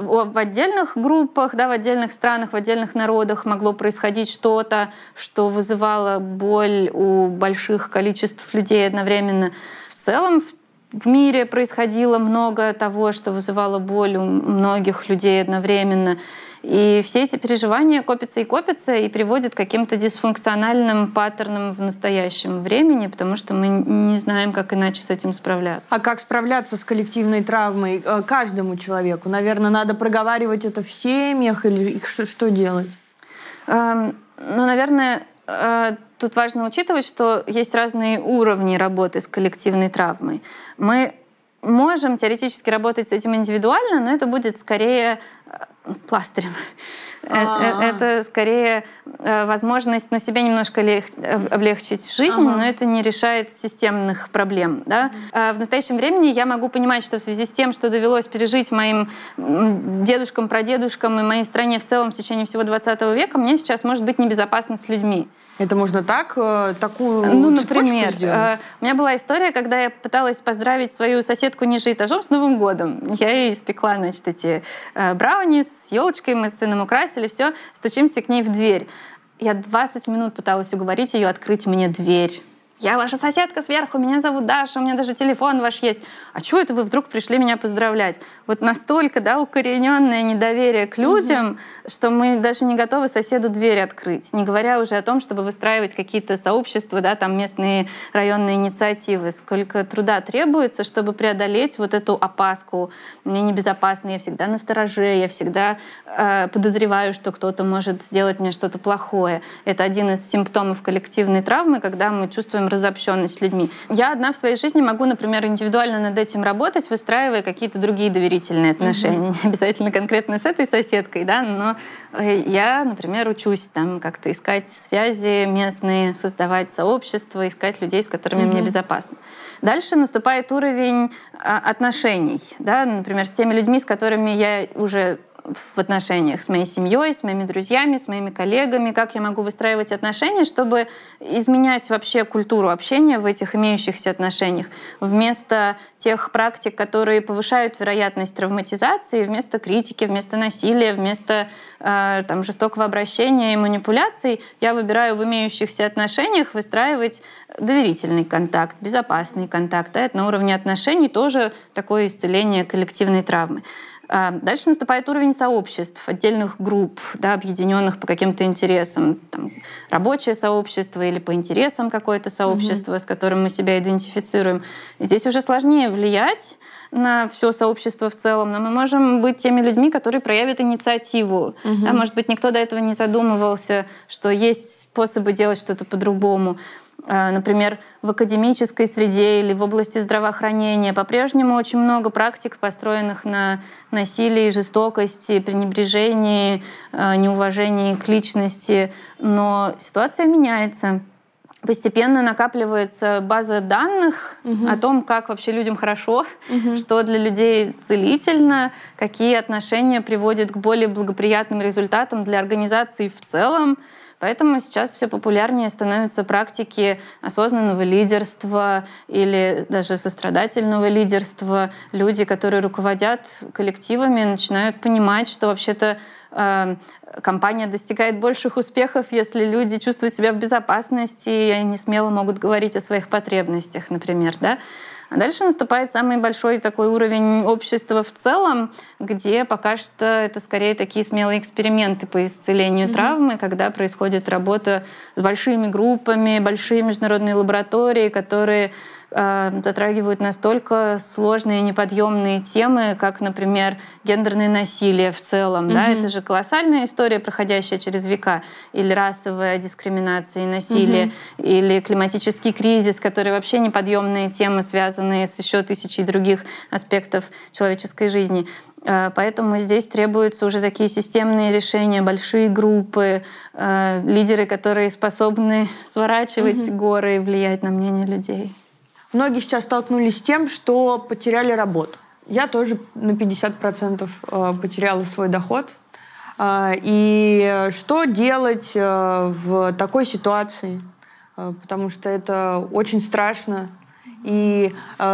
в отдельных группах, да, в отдельных странах, в отдельных народах могло происходить что-то, что вызывало боль у больших количеств людей одновременно. В целом в в мире происходило много того, что вызывало боль у многих людей одновременно. И все эти переживания копятся и копятся и приводят к каким-то дисфункциональным паттернам в настоящем времени, потому что мы не знаем, как иначе с этим справляться. А как справляться с коллективной травмой э, каждому человеку? Наверное, надо проговаривать это в семьях или что делать? Эм, ну, наверное, тут важно учитывать, что есть разные уровни работы с коллективной травмой. Мы можем теоретически работать с этим индивидуально, но это будет скорее э, пластырем. Э, э, это скорее э, возможность ну, себе немножко облегчить жизнь, ага. но это не решает системных проблем. Да? В настоящем времени я могу понимать, что в связи с тем, что довелось пережить моим дедушкам, прадедушкам и моей стране в целом в течение всего 20 века, мне сейчас может быть небезопасно с людьми. Это можно так, такую Ну, например, у меня была история, когда я пыталась поздравить свою соседку ниже этажом с Новым годом. Я ей испекла, значит, эти брауни с елочкой, мы с сыном украсили или все, стучимся к ней в дверь. Я 20 минут пыталась уговорить ее открыть мне дверь я ваша соседка сверху, меня зовут Даша, у меня даже телефон ваш есть. А чего это вы вдруг пришли меня поздравлять? Вот настолько, да, укорененное недоверие к людям, угу. что мы даже не готовы соседу дверь открыть, не говоря уже о том, чтобы выстраивать какие-то сообщества, да, там местные районные инициативы. Сколько труда требуется, чтобы преодолеть вот эту опаску. Мне небезопасно, я всегда на стороже, я всегда э, подозреваю, что кто-то может сделать мне что-то плохое. Это один из симптомов коллективной травмы, когда мы чувствуем разобщенность людьми. Я одна в своей жизни могу, например, индивидуально над этим работать, выстраивая какие-то другие доверительные отношения. Mm-hmm. [laughs] Не обязательно конкретно с этой соседкой, да, но э, я, например, учусь там как-то искать связи местные, создавать сообщества, искать людей, с которыми mm-hmm. мне безопасно. Дальше наступает уровень а, отношений, да, например, с теми людьми, с которыми я уже в отношениях с моей семьей, с моими друзьями, с моими коллегами, как я могу выстраивать отношения, чтобы изменять вообще культуру общения в этих имеющихся отношениях. Вместо тех практик, которые повышают вероятность травматизации, вместо критики, вместо насилия, вместо э, там, жестокого обращения и манипуляций, я выбираю в имеющихся отношениях выстраивать доверительный контакт, безопасный контакт. А это на уровне отношений тоже такое исцеление коллективной травмы. Дальше наступает уровень сообществ, отдельных групп, да, объединенных по каким-то интересам. Там, рабочее сообщество или по интересам какое-то сообщество, mm-hmm. с которым мы себя идентифицируем. Здесь уже сложнее влиять на все сообщество в целом, но мы можем быть теми людьми, которые проявят инициативу. Угу. Да, может быть, никто до этого не задумывался, что есть способы делать что-то по-другому. А, например, в академической среде или в области здравоохранения по-прежнему очень много практик, построенных на насилии, жестокости, пренебрежении, а, неуважении к личности. Но ситуация меняется. Постепенно накапливается база данных угу. о том, как вообще людям хорошо, угу. что для людей целительно, какие отношения приводят к более благоприятным результатам для организации в целом. Поэтому сейчас все популярнее становятся практики осознанного лидерства или даже сострадательного лидерства. Люди, которые руководят коллективами, начинают понимать, что вообще-то э, компания достигает больших успехов, если люди чувствуют себя в безопасности, и они смело могут говорить о своих потребностях, например. Да? А дальше наступает самый большой такой уровень общества в целом, где пока что это скорее такие смелые эксперименты по исцелению mm-hmm. травмы, когда происходит работа с большими группами, большие международные лаборатории, которые затрагивают настолько сложные неподъемные темы, как, например, гендерное насилие в целом. Mm-hmm. Да? Это же колоссальная история, проходящая через века. Или расовая дискриминация и насилие, mm-hmm. или климатический кризис, который вообще неподъемные темы, связанные с еще тысячей других аспектов человеческой жизни. Э, поэтому здесь требуются уже такие системные решения, большие группы, э, лидеры, которые способны [laughs] сворачивать mm-hmm. горы и влиять на мнение людей. Многие сейчас столкнулись с тем, что потеряли работу. Я тоже на 50% э, потеряла свой доход. Э, и что делать э, в такой ситуации? Потому что это очень страшно. И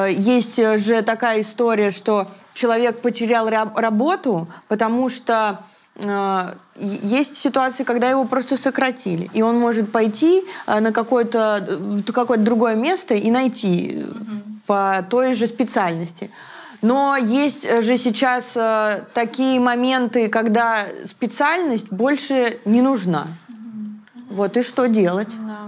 есть же такая история, что человек потерял работу, потому что есть ситуации, когда его просто сократили, и он может пойти э, на какое-то в какое-то другое место и найти угу. по той же специальности. Но есть же сейчас э, такие моменты, когда специальность больше не нужна. Вот и что делать? Да.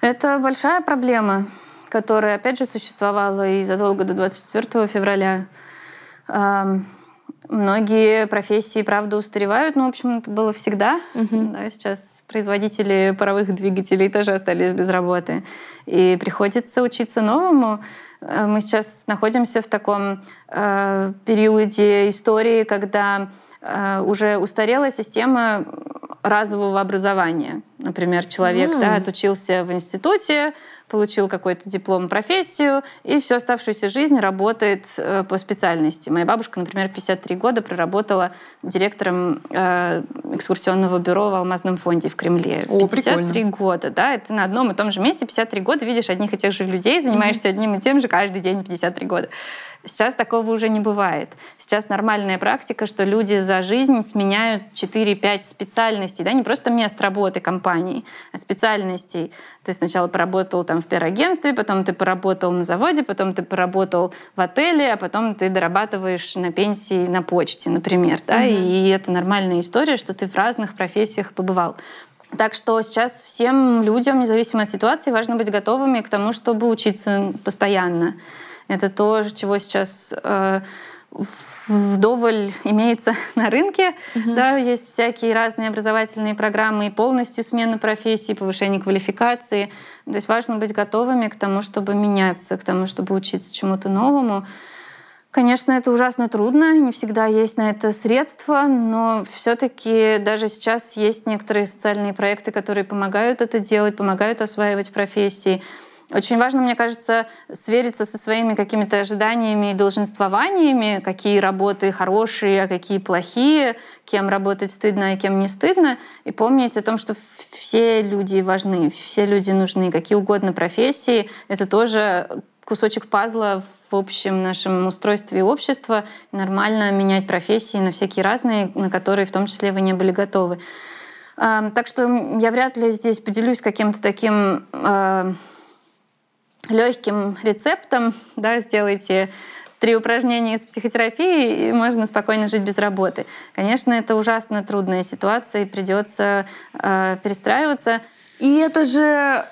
Это большая проблема, которая, опять же, существовала и задолго до 24 февраля. Многие профессии, правда, устаревают, но, в общем, это было всегда. Uh-huh. Да, сейчас производители паровых двигателей тоже остались без работы. И приходится учиться новому. Э, мы сейчас находимся в таком э, периоде истории, когда э, уже устарела система разового образования. Например, человек mm. да, отучился в институте, получил какой-то диплом, профессию, и всю оставшуюся жизнь работает э, по специальности. Моя бабушка, например, 53 года проработала директором э, экскурсионного бюро в Алмазном фонде в Кремле. О, 53 прикольно. года, да, это на одном и том же месте 53 года, видишь одних и тех же людей, занимаешься mm-hmm. одним и тем же каждый день 53 года. Сейчас такого уже не бывает. Сейчас нормальная практика, что люди за жизнь сменяют 4-5 специальностей, да, не просто мест работы компании, а специальностей. Ты сначала поработал там в пиар-агентстве, потом ты поработал на заводе, потом ты поработал в отеле, а потом ты дорабатываешь на пенсии на почте, например. Да? Mm-hmm. И это нормальная история, что ты в разных профессиях побывал. Так что сейчас всем людям, независимо от ситуации, важно быть готовыми к тому, чтобы учиться постоянно. Это то, чего сейчас э, вдоволь имеется [laughs] на рынке. Угу. Да, есть всякие разные образовательные программы и полностью смена профессии, повышение квалификации. То есть важно быть готовыми к тому, чтобы меняться, к тому, чтобы учиться чему-то новому. Конечно, это ужасно трудно, не всегда есть на это средства, но все-таки даже сейчас есть некоторые социальные проекты, которые помогают это делать, помогают осваивать профессии. Очень важно, мне кажется, свериться со своими какими-то ожиданиями и долженствованиями, какие работы хорошие, а какие плохие, кем работать стыдно, а кем не стыдно, и помнить о том, что все люди важны, все люди нужны, какие угодно профессии. Это тоже кусочек пазла в общем нашем устройстве общества. Нормально менять профессии на всякие разные, на которые в том числе вы не были готовы. Так что я вряд ли здесь поделюсь каким-то таким а, легким рецептом, да, сделайте три упражнения из психотерапии, и можно спокойно жить без работы. Конечно, это ужасно трудная ситуация, и придется э, перестраиваться. И это же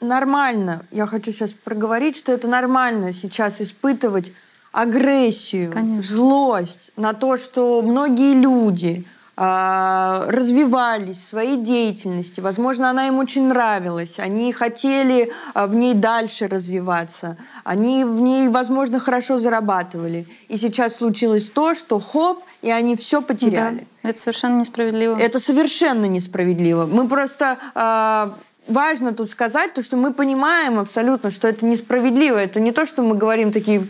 нормально. Я хочу сейчас проговорить, что это нормально сейчас испытывать агрессию, Конечно. злость на то, что многие люди развивались в своей деятельности. Возможно, она им очень нравилась. Они хотели а, в ней дальше развиваться. Они в ней, возможно, хорошо зарабатывали. И сейчас случилось то, что хоп, и они все потеряли. Да, это совершенно несправедливо. Это совершенно несправедливо. Мы просто э, важно тут сказать то, что мы понимаем абсолютно, что это несправедливо. Это не то, что мы говорим такие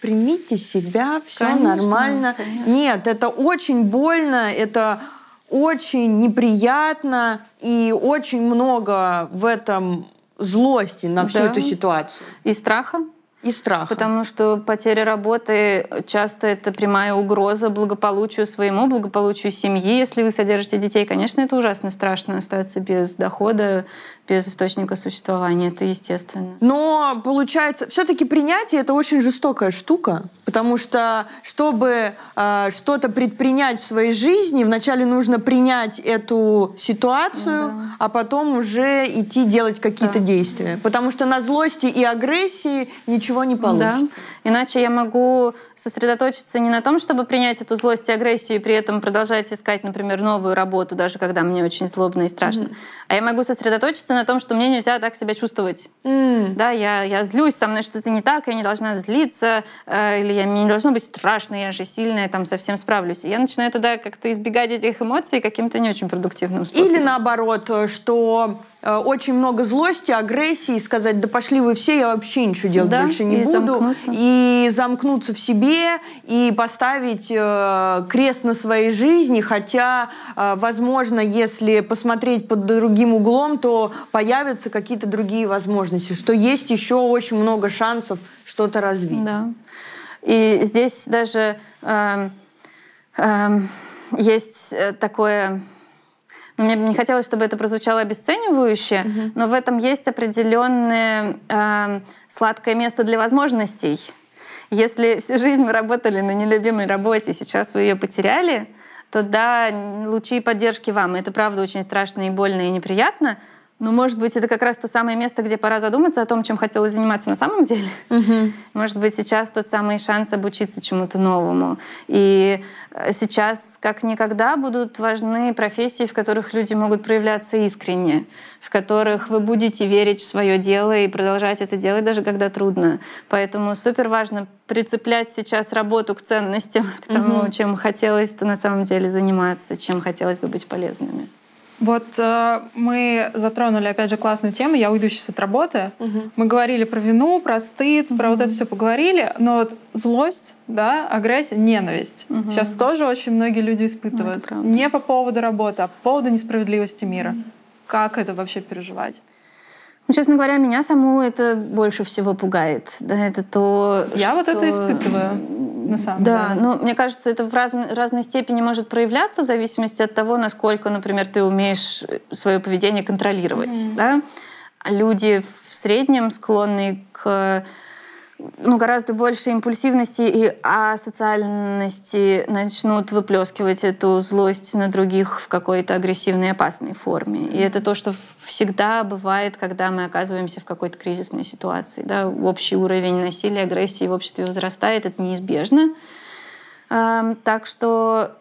примите себя, все конечно, нормально. Конечно. Нет, это очень больно, это очень неприятно и очень много в этом злости на всю да. эту ситуацию. И страха. И страха. Потому что потеря работы часто это прямая угроза благополучию своему, благополучию семьи. Если вы содержите детей, конечно, это ужасно страшно остаться без дохода, без источника существования. Это естественно. Но получается, все-таки принятие это очень жестокая штука, потому что чтобы э, что-то предпринять в своей жизни, вначале нужно принять эту ситуацию, да. а потом уже идти делать какие-то да. действия, потому что на злости и агрессии ничего не получится. Да. Иначе я могу сосредоточиться не на том, чтобы принять эту злость и агрессию и при этом продолжать искать, например, новую работу, даже когда мне очень злобно и страшно, mm-hmm. а я могу сосредоточиться на том, что мне нельзя так себя чувствовать. Mm. Да, я, я злюсь, со мной что-то не так, я не должна злиться, э, или я, мне не должно быть страшно, я же сильная, там совсем справлюсь. И я начинаю тогда как-то избегать этих эмоций каким-то не очень продуктивным способом. Или наоборот, что Э, очень много злости, агрессии, сказать, да пошли вы все, я вообще ничего делать да, больше не и буду. Замкнуться. И замкнуться в себе, и поставить э, крест на своей жизни, хотя, э, возможно, если посмотреть под другим углом, то появятся какие-то другие возможности, что есть еще очень много шансов что-то развить. Да. И здесь даже э, э, есть такое мне бы не хотелось, чтобы это прозвучало обесценивающе, mm-hmm. но в этом есть определенное э, сладкое место для возможностей. Если всю жизнь вы работали на нелюбимой работе, сейчас вы ее потеряли, то да, лучи поддержки вам. Это правда очень страшно и больно и неприятно, ну, может быть, это как раз то самое место, где пора задуматься о том, чем хотелось заниматься на самом деле. Угу. [laughs] Может быть, сейчас тот самый шанс обучиться чему-то новому. И э, сейчас, как никогда, будут важны профессии, в которых люди могут проявляться искренне, в которых вы будете верить в свое дело и продолжать это делать, даже когда трудно. Поэтому супер важно прицеплять сейчас работу к ценностям, к тому, угу. чем хотелось-то на самом деле заниматься, чем хотелось бы быть полезными. Вот э, мы затронули, опять же, классную тему. Я уйду сейчас от работы. Угу. Мы говорили про вину, про стыд, угу. про вот это все поговорили. Но вот злость, да, агрессия, ненависть. Угу. Сейчас тоже очень многие люди испытывают. Ну, Не по поводу работы, а по поводу несправедливости мира. Угу. Как это вообще переживать? Ну, честно говоря, меня саму это больше всего пугает. Да, это то, Я что... вот это испытываю, на самом да, деле. Да, ну, мне кажется, это в раз... разной степени может проявляться в зависимости от того, насколько, например, ты умеешь свое поведение контролировать. Mm-hmm. Да? Люди в среднем склонны к ну, гораздо больше импульсивности и асоциальности начнут выплескивать эту злость на других в какой-то агрессивной опасной форме. И это то, что всегда бывает, когда мы оказываемся в какой-то кризисной ситуации. Да? Общий уровень насилия, агрессии в обществе возрастает, это неизбежно. Так что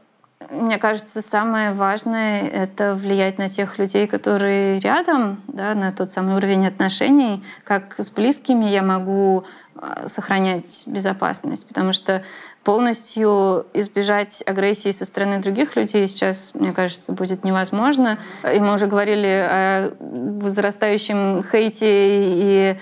мне кажется, самое важное — это влиять на тех людей, которые рядом, да, на тот самый уровень отношений. Как с близкими я могу сохранять безопасность, потому что полностью избежать агрессии со стороны других людей сейчас, мне кажется, будет невозможно. И мы уже говорили о возрастающем хейте и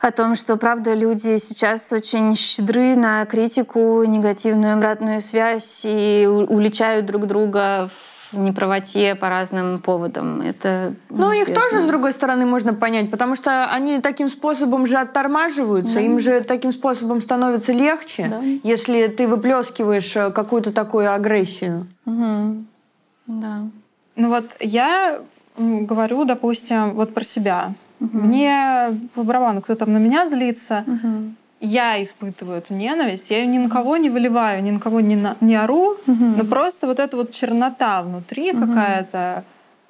о том, что, правда, люди сейчас очень щедры на критику, негативную обратную связь и уличают друг друга в в неправоте по разным поводам. Это ну, их тоже, с другой стороны, можно понять, потому что они таким способом же оттормаживаются, да. им же таким способом становится легче, да. если ты выплескиваешь э, какую-то такую агрессию. Угу. Да. Ну вот я говорю, допустим, вот про себя. Угу. Мне по барабану, кто там на меня злится. Угу я испытываю эту ненависть, я ее ни на кого не выливаю, ни на кого не, на, не ору, угу. но просто вот эта вот чернота внутри угу. какая-то,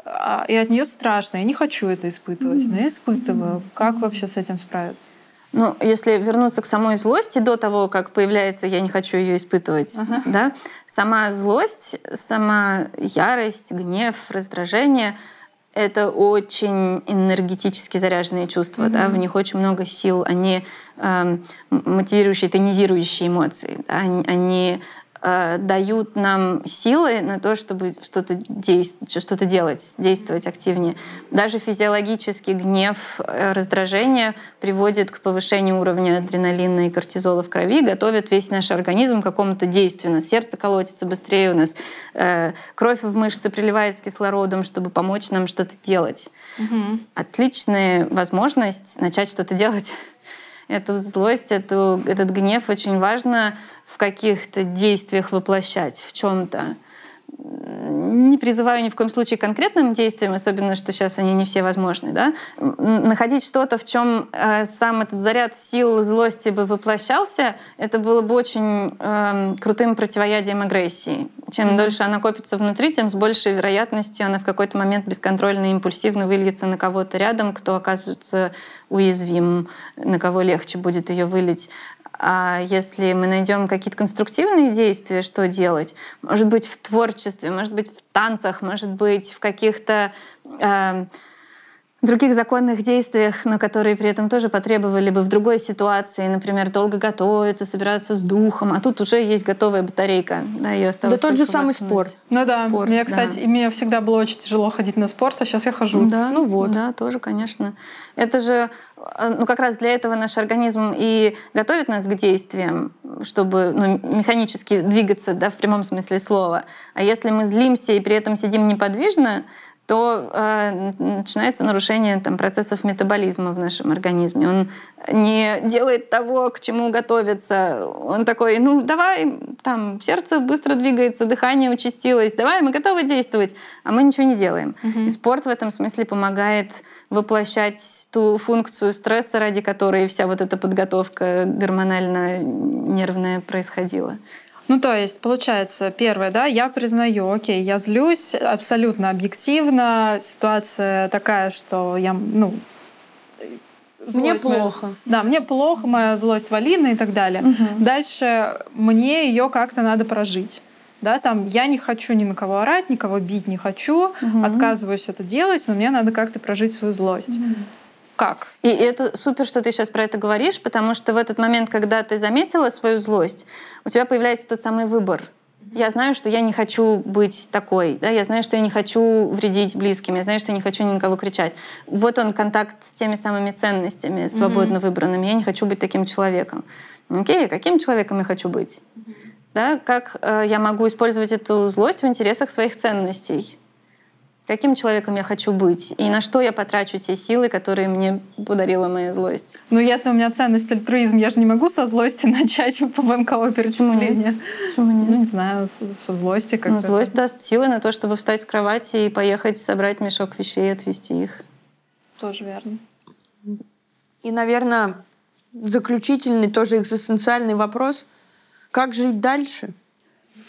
а, и от нее страшно. Я не хочу это испытывать, угу. но я испытываю. Угу. Как вообще с этим справиться? Ну, если вернуться к самой злости до того, как появляется «я не хочу ее испытывать», ага. да, сама злость, сама ярость, гнев, раздражение — это очень энергетически заряженные чувства, mm-hmm. да, в них очень много сил, они э, мотивирующие, тонизирующие эмоции, да, они, они э, дают нам силы на то, чтобы что-то действовать, что-то делать, действовать активнее. Даже физиологический гнев, э, раздражение приводит к повышению уровня адреналина и кортизола в крови, готовит весь наш организм к какому-то действию. У нас сердце колотится быстрее, у нас э, кровь в мышцы приливает с кислородом, чтобы помочь нам что-то делать. Угу. Отличная возможность начать что-то делать эту злость, эту, этот гнев очень важно в каких-то действиях воплощать, в чем-то. Не призываю ни в коем случае конкретным действиям, особенно, что сейчас они не все возможны, да, находить что-то, в чем э, сам этот заряд сил злости бы воплощался, это было бы очень э, крутым противоядием агрессии. Чем mm-hmm. дольше она копится внутри, тем с большей вероятностью она в какой-то момент бесконтрольно и импульсивно выльется на кого-то рядом, кто окажется уязвим, на кого легче будет ее вылить. А если мы найдем какие-то конструктивные действия, что делать? Может быть, в творчестве, может быть, в танцах, может быть, в каких-то э, других законных действиях, но которые при этом тоже потребовали бы в другой ситуации, например, долго готовиться, собираться с духом, а тут уже есть готовая батарейка, да, ее осталось Да тот же самый спорт. Ну да, спорт, мне, кстати, да. мне всегда было очень тяжело ходить на спорт, а сейчас я хожу. Да, ну вот. Да, тоже, конечно. Это же, ну как раз для этого наш организм и готовит нас к действиям, чтобы ну, механически двигаться, да, в прямом смысле слова. А если мы злимся и при этом сидим неподвижно, то э, начинается нарушение там, процессов метаболизма в нашем организме. Он не делает того, к чему готовится. Он такой, ну давай, там сердце быстро двигается, дыхание участилось, давай, мы готовы действовать, а мы ничего не делаем. Угу. И спорт в этом смысле помогает воплощать ту функцию стресса, ради которой вся вот эта подготовка гормонально-нервная происходила. Ну, то есть, получается, первое, да, я признаю, окей, я злюсь абсолютно объективно, ситуация такая, что я, ну, мне плохо. Моя, да, мне плохо, моя злость валина и так далее. Угу. Дальше мне ее как-то надо прожить. Да, там я не хочу ни на кого орать, никого бить не хочу, угу. отказываюсь это делать, но мне надо как-то прожить свою злость. Угу как? И это супер, что ты сейчас про это говоришь, потому что в этот момент, когда ты заметила свою злость, у тебя появляется тот самый выбор. Я знаю, что я не хочу быть такой, да, я знаю, что я не хочу вредить близким, я знаю, что я не хочу ни на кого кричать. Вот он контакт с теми самыми ценностями, свободно mm-hmm. выбранными. Я не хочу быть таким человеком. Окей, каким человеком я хочу быть? Mm-hmm. Да, как э, я могу использовать эту злость в интересах своих ценностей? Каким человеком я хочу быть и на что я потрачу те силы, которые мне подарила моя злость. Ну, если у меня ценность альтруизм, я же не могу со злости [laughs] начать по ВНКО перечисления. Почему нет? Ну, не знаю, со злости как Ну, злость даст силы на то, чтобы встать с кровати и поехать собрать мешок вещей и отвезти их. Тоже верно. И, наверное, заключительный, тоже экзистенциальный вопрос. Как жить дальше?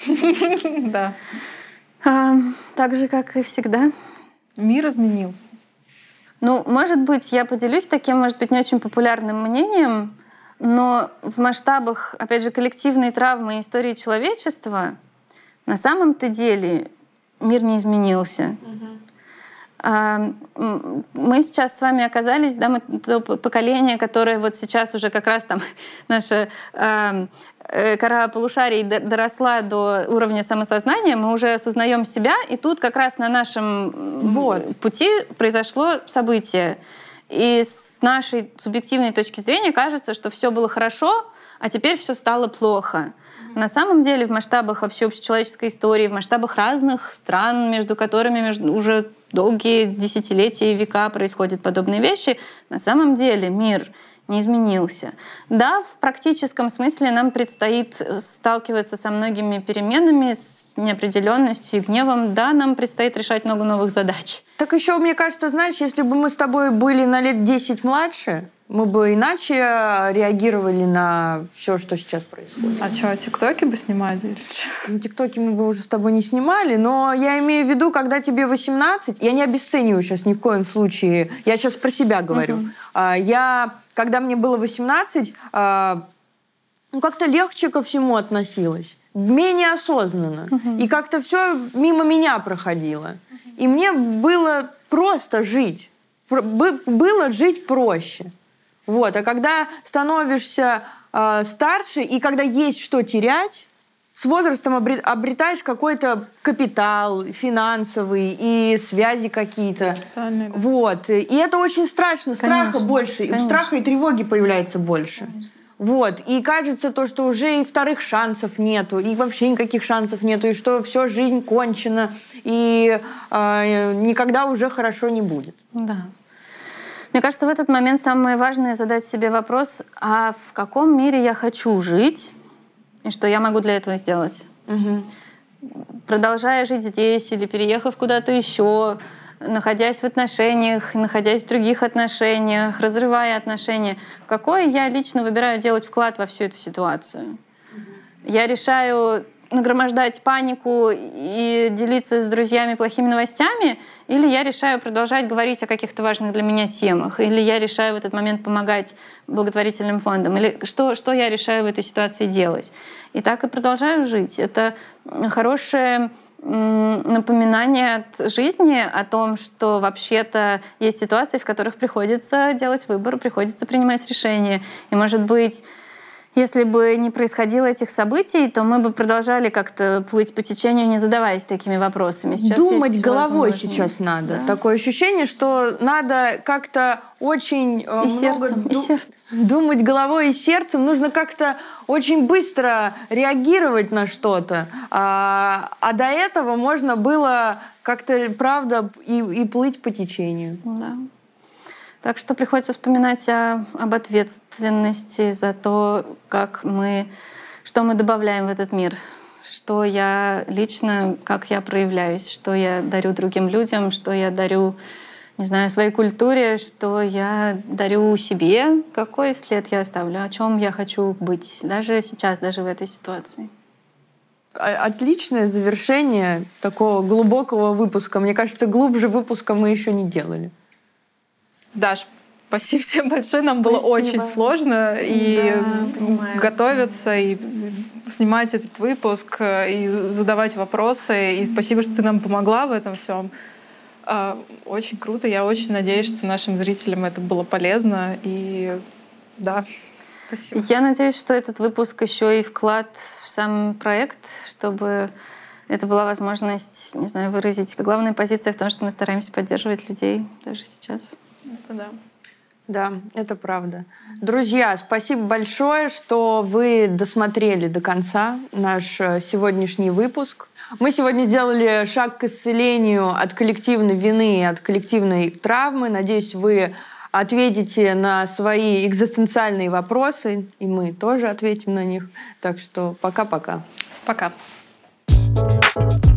[laughs] Да. А, так же, как и всегда. Мир изменился. Ну, может быть, я поделюсь таким, может быть, не очень популярным мнением, но в масштабах, опять же, коллективной травмы истории человечества на самом-то деле мир не изменился. Угу. Мы сейчас с вами оказались, да, мы то поколение, которое вот сейчас уже как раз там [laughs] наше Э, кора полушарий доросла до уровня самосознания, мы уже осознаем себя, и тут как раз на нашем вот. пути произошло событие. И с нашей субъективной точки зрения кажется, что все было хорошо, а теперь все стало плохо. На самом деле в масштабах вообще общечеловеческой истории, в масштабах разных стран, между которыми между, уже долгие десятилетия и века происходят подобные вещи, на самом деле мир — не изменился. Да, в практическом смысле нам предстоит сталкиваться со многими переменами, с неопределенностью и гневом. Да, нам предстоит решать много новых задач. Так еще, мне кажется, знаешь, если бы мы с тобой были на лет 10 младше, мы бы иначе реагировали на все, что сейчас происходит. А что, тиктоки бы снимали? Ну, тиктоки мы бы уже с тобой не снимали, но я имею в виду, когда тебе 18, я не обесцениваю сейчас ни в коем случае, я сейчас про себя говорю. Угу. Я когда мне было 18, а, ну, как-то легче ко всему относилась, менее осознанно. Угу. И как-то все мимо меня проходило. И мне было просто жить. Было жить проще. Вот. А когда становишься э, старше, и когда есть что терять, с возрастом обретаешь какой-то капитал финансовый и связи какие-то. Да. Вот. И это очень страшно. Страха конечно, больше. Конечно. Страха и тревоги появляется больше. Конечно. Вот. И кажется то, что уже и вторых шансов нету, и вообще никаких шансов нету, и что все, жизнь кончена, и э, никогда уже хорошо не будет. Да. Мне кажется, в этот момент самое важное задать себе вопрос, а в каком мире я хочу жить, и что я могу для этого сделать. Угу. продолжая жить здесь или переехав куда-то еще, находясь в отношениях, находясь в других отношениях, разрывая отношения, какой я лично выбираю делать вклад во всю эту ситуацию? Я решаю нагромождать панику и делиться с друзьями плохими новостями, или я решаю продолжать говорить о каких-то важных для меня темах, или я решаю в этот момент помогать благотворительным фондам, или что, что я решаю в этой ситуации делать. И так и продолжаю жить. Это хорошее напоминание от жизни о том, что вообще-то есть ситуации, в которых приходится делать выбор, приходится принимать решения. И, может быть, если бы не происходило этих событий, то мы бы продолжали как-то плыть по течению, не задаваясь такими вопросами. Сейчас Думать головой сейчас надо. Да. Такое ощущение, что надо как-то очень э, и много сердцем, ду- и сердцем. думать головой и сердцем. Нужно как-то очень быстро реагировать на что-то. А, а до этого можно было как-то, правда, и, и плыть по течению. Да. Так что приходится вспоминать о, об ответственности за то, как мы, что мы добавляем в этот мир, что я лично, как я проявляюсь, что я дарю другим людям, что я дарю, не знаю, своей культуре, что я дарю себе, какой след я оставлю, о чем я хочу быть, даже сейчас, даже в этой ситуации. Отличное завершение такого глубокого выпуска. Мне кажется, глубже выпуска мы еще не делали. Даш, спасибо тебе большое. Нам было спасибо. очень сложно и да, готовиться, и снимать этот выпуск, и задавать вопросы. И спасибо, что ты нам помогла в этом всем. А, очень круто. Я очень надеюсь, что нашим зрителям это было полезно. И да, спасибо. Я надеюсь, что этот выпуск еще и вклад в сам проект, чтобы это была возможность, не знаю, выразить главная позиция в том, что мы стараемся поддерживать людей даже сейчас. Это да. Да, это правда. Друзья, спасибо большое, что вы досмотрели до конца наш э, сегодняшний выпуск. Мы сегодня сделали шаг к исцелению от коллективной вины и от коллективной травмы. Надеюсь, вы ответите на свои экзистенциальные вопросы, и мы тоже ответим на них. Так что пока-пока. Пока. -пока. пока.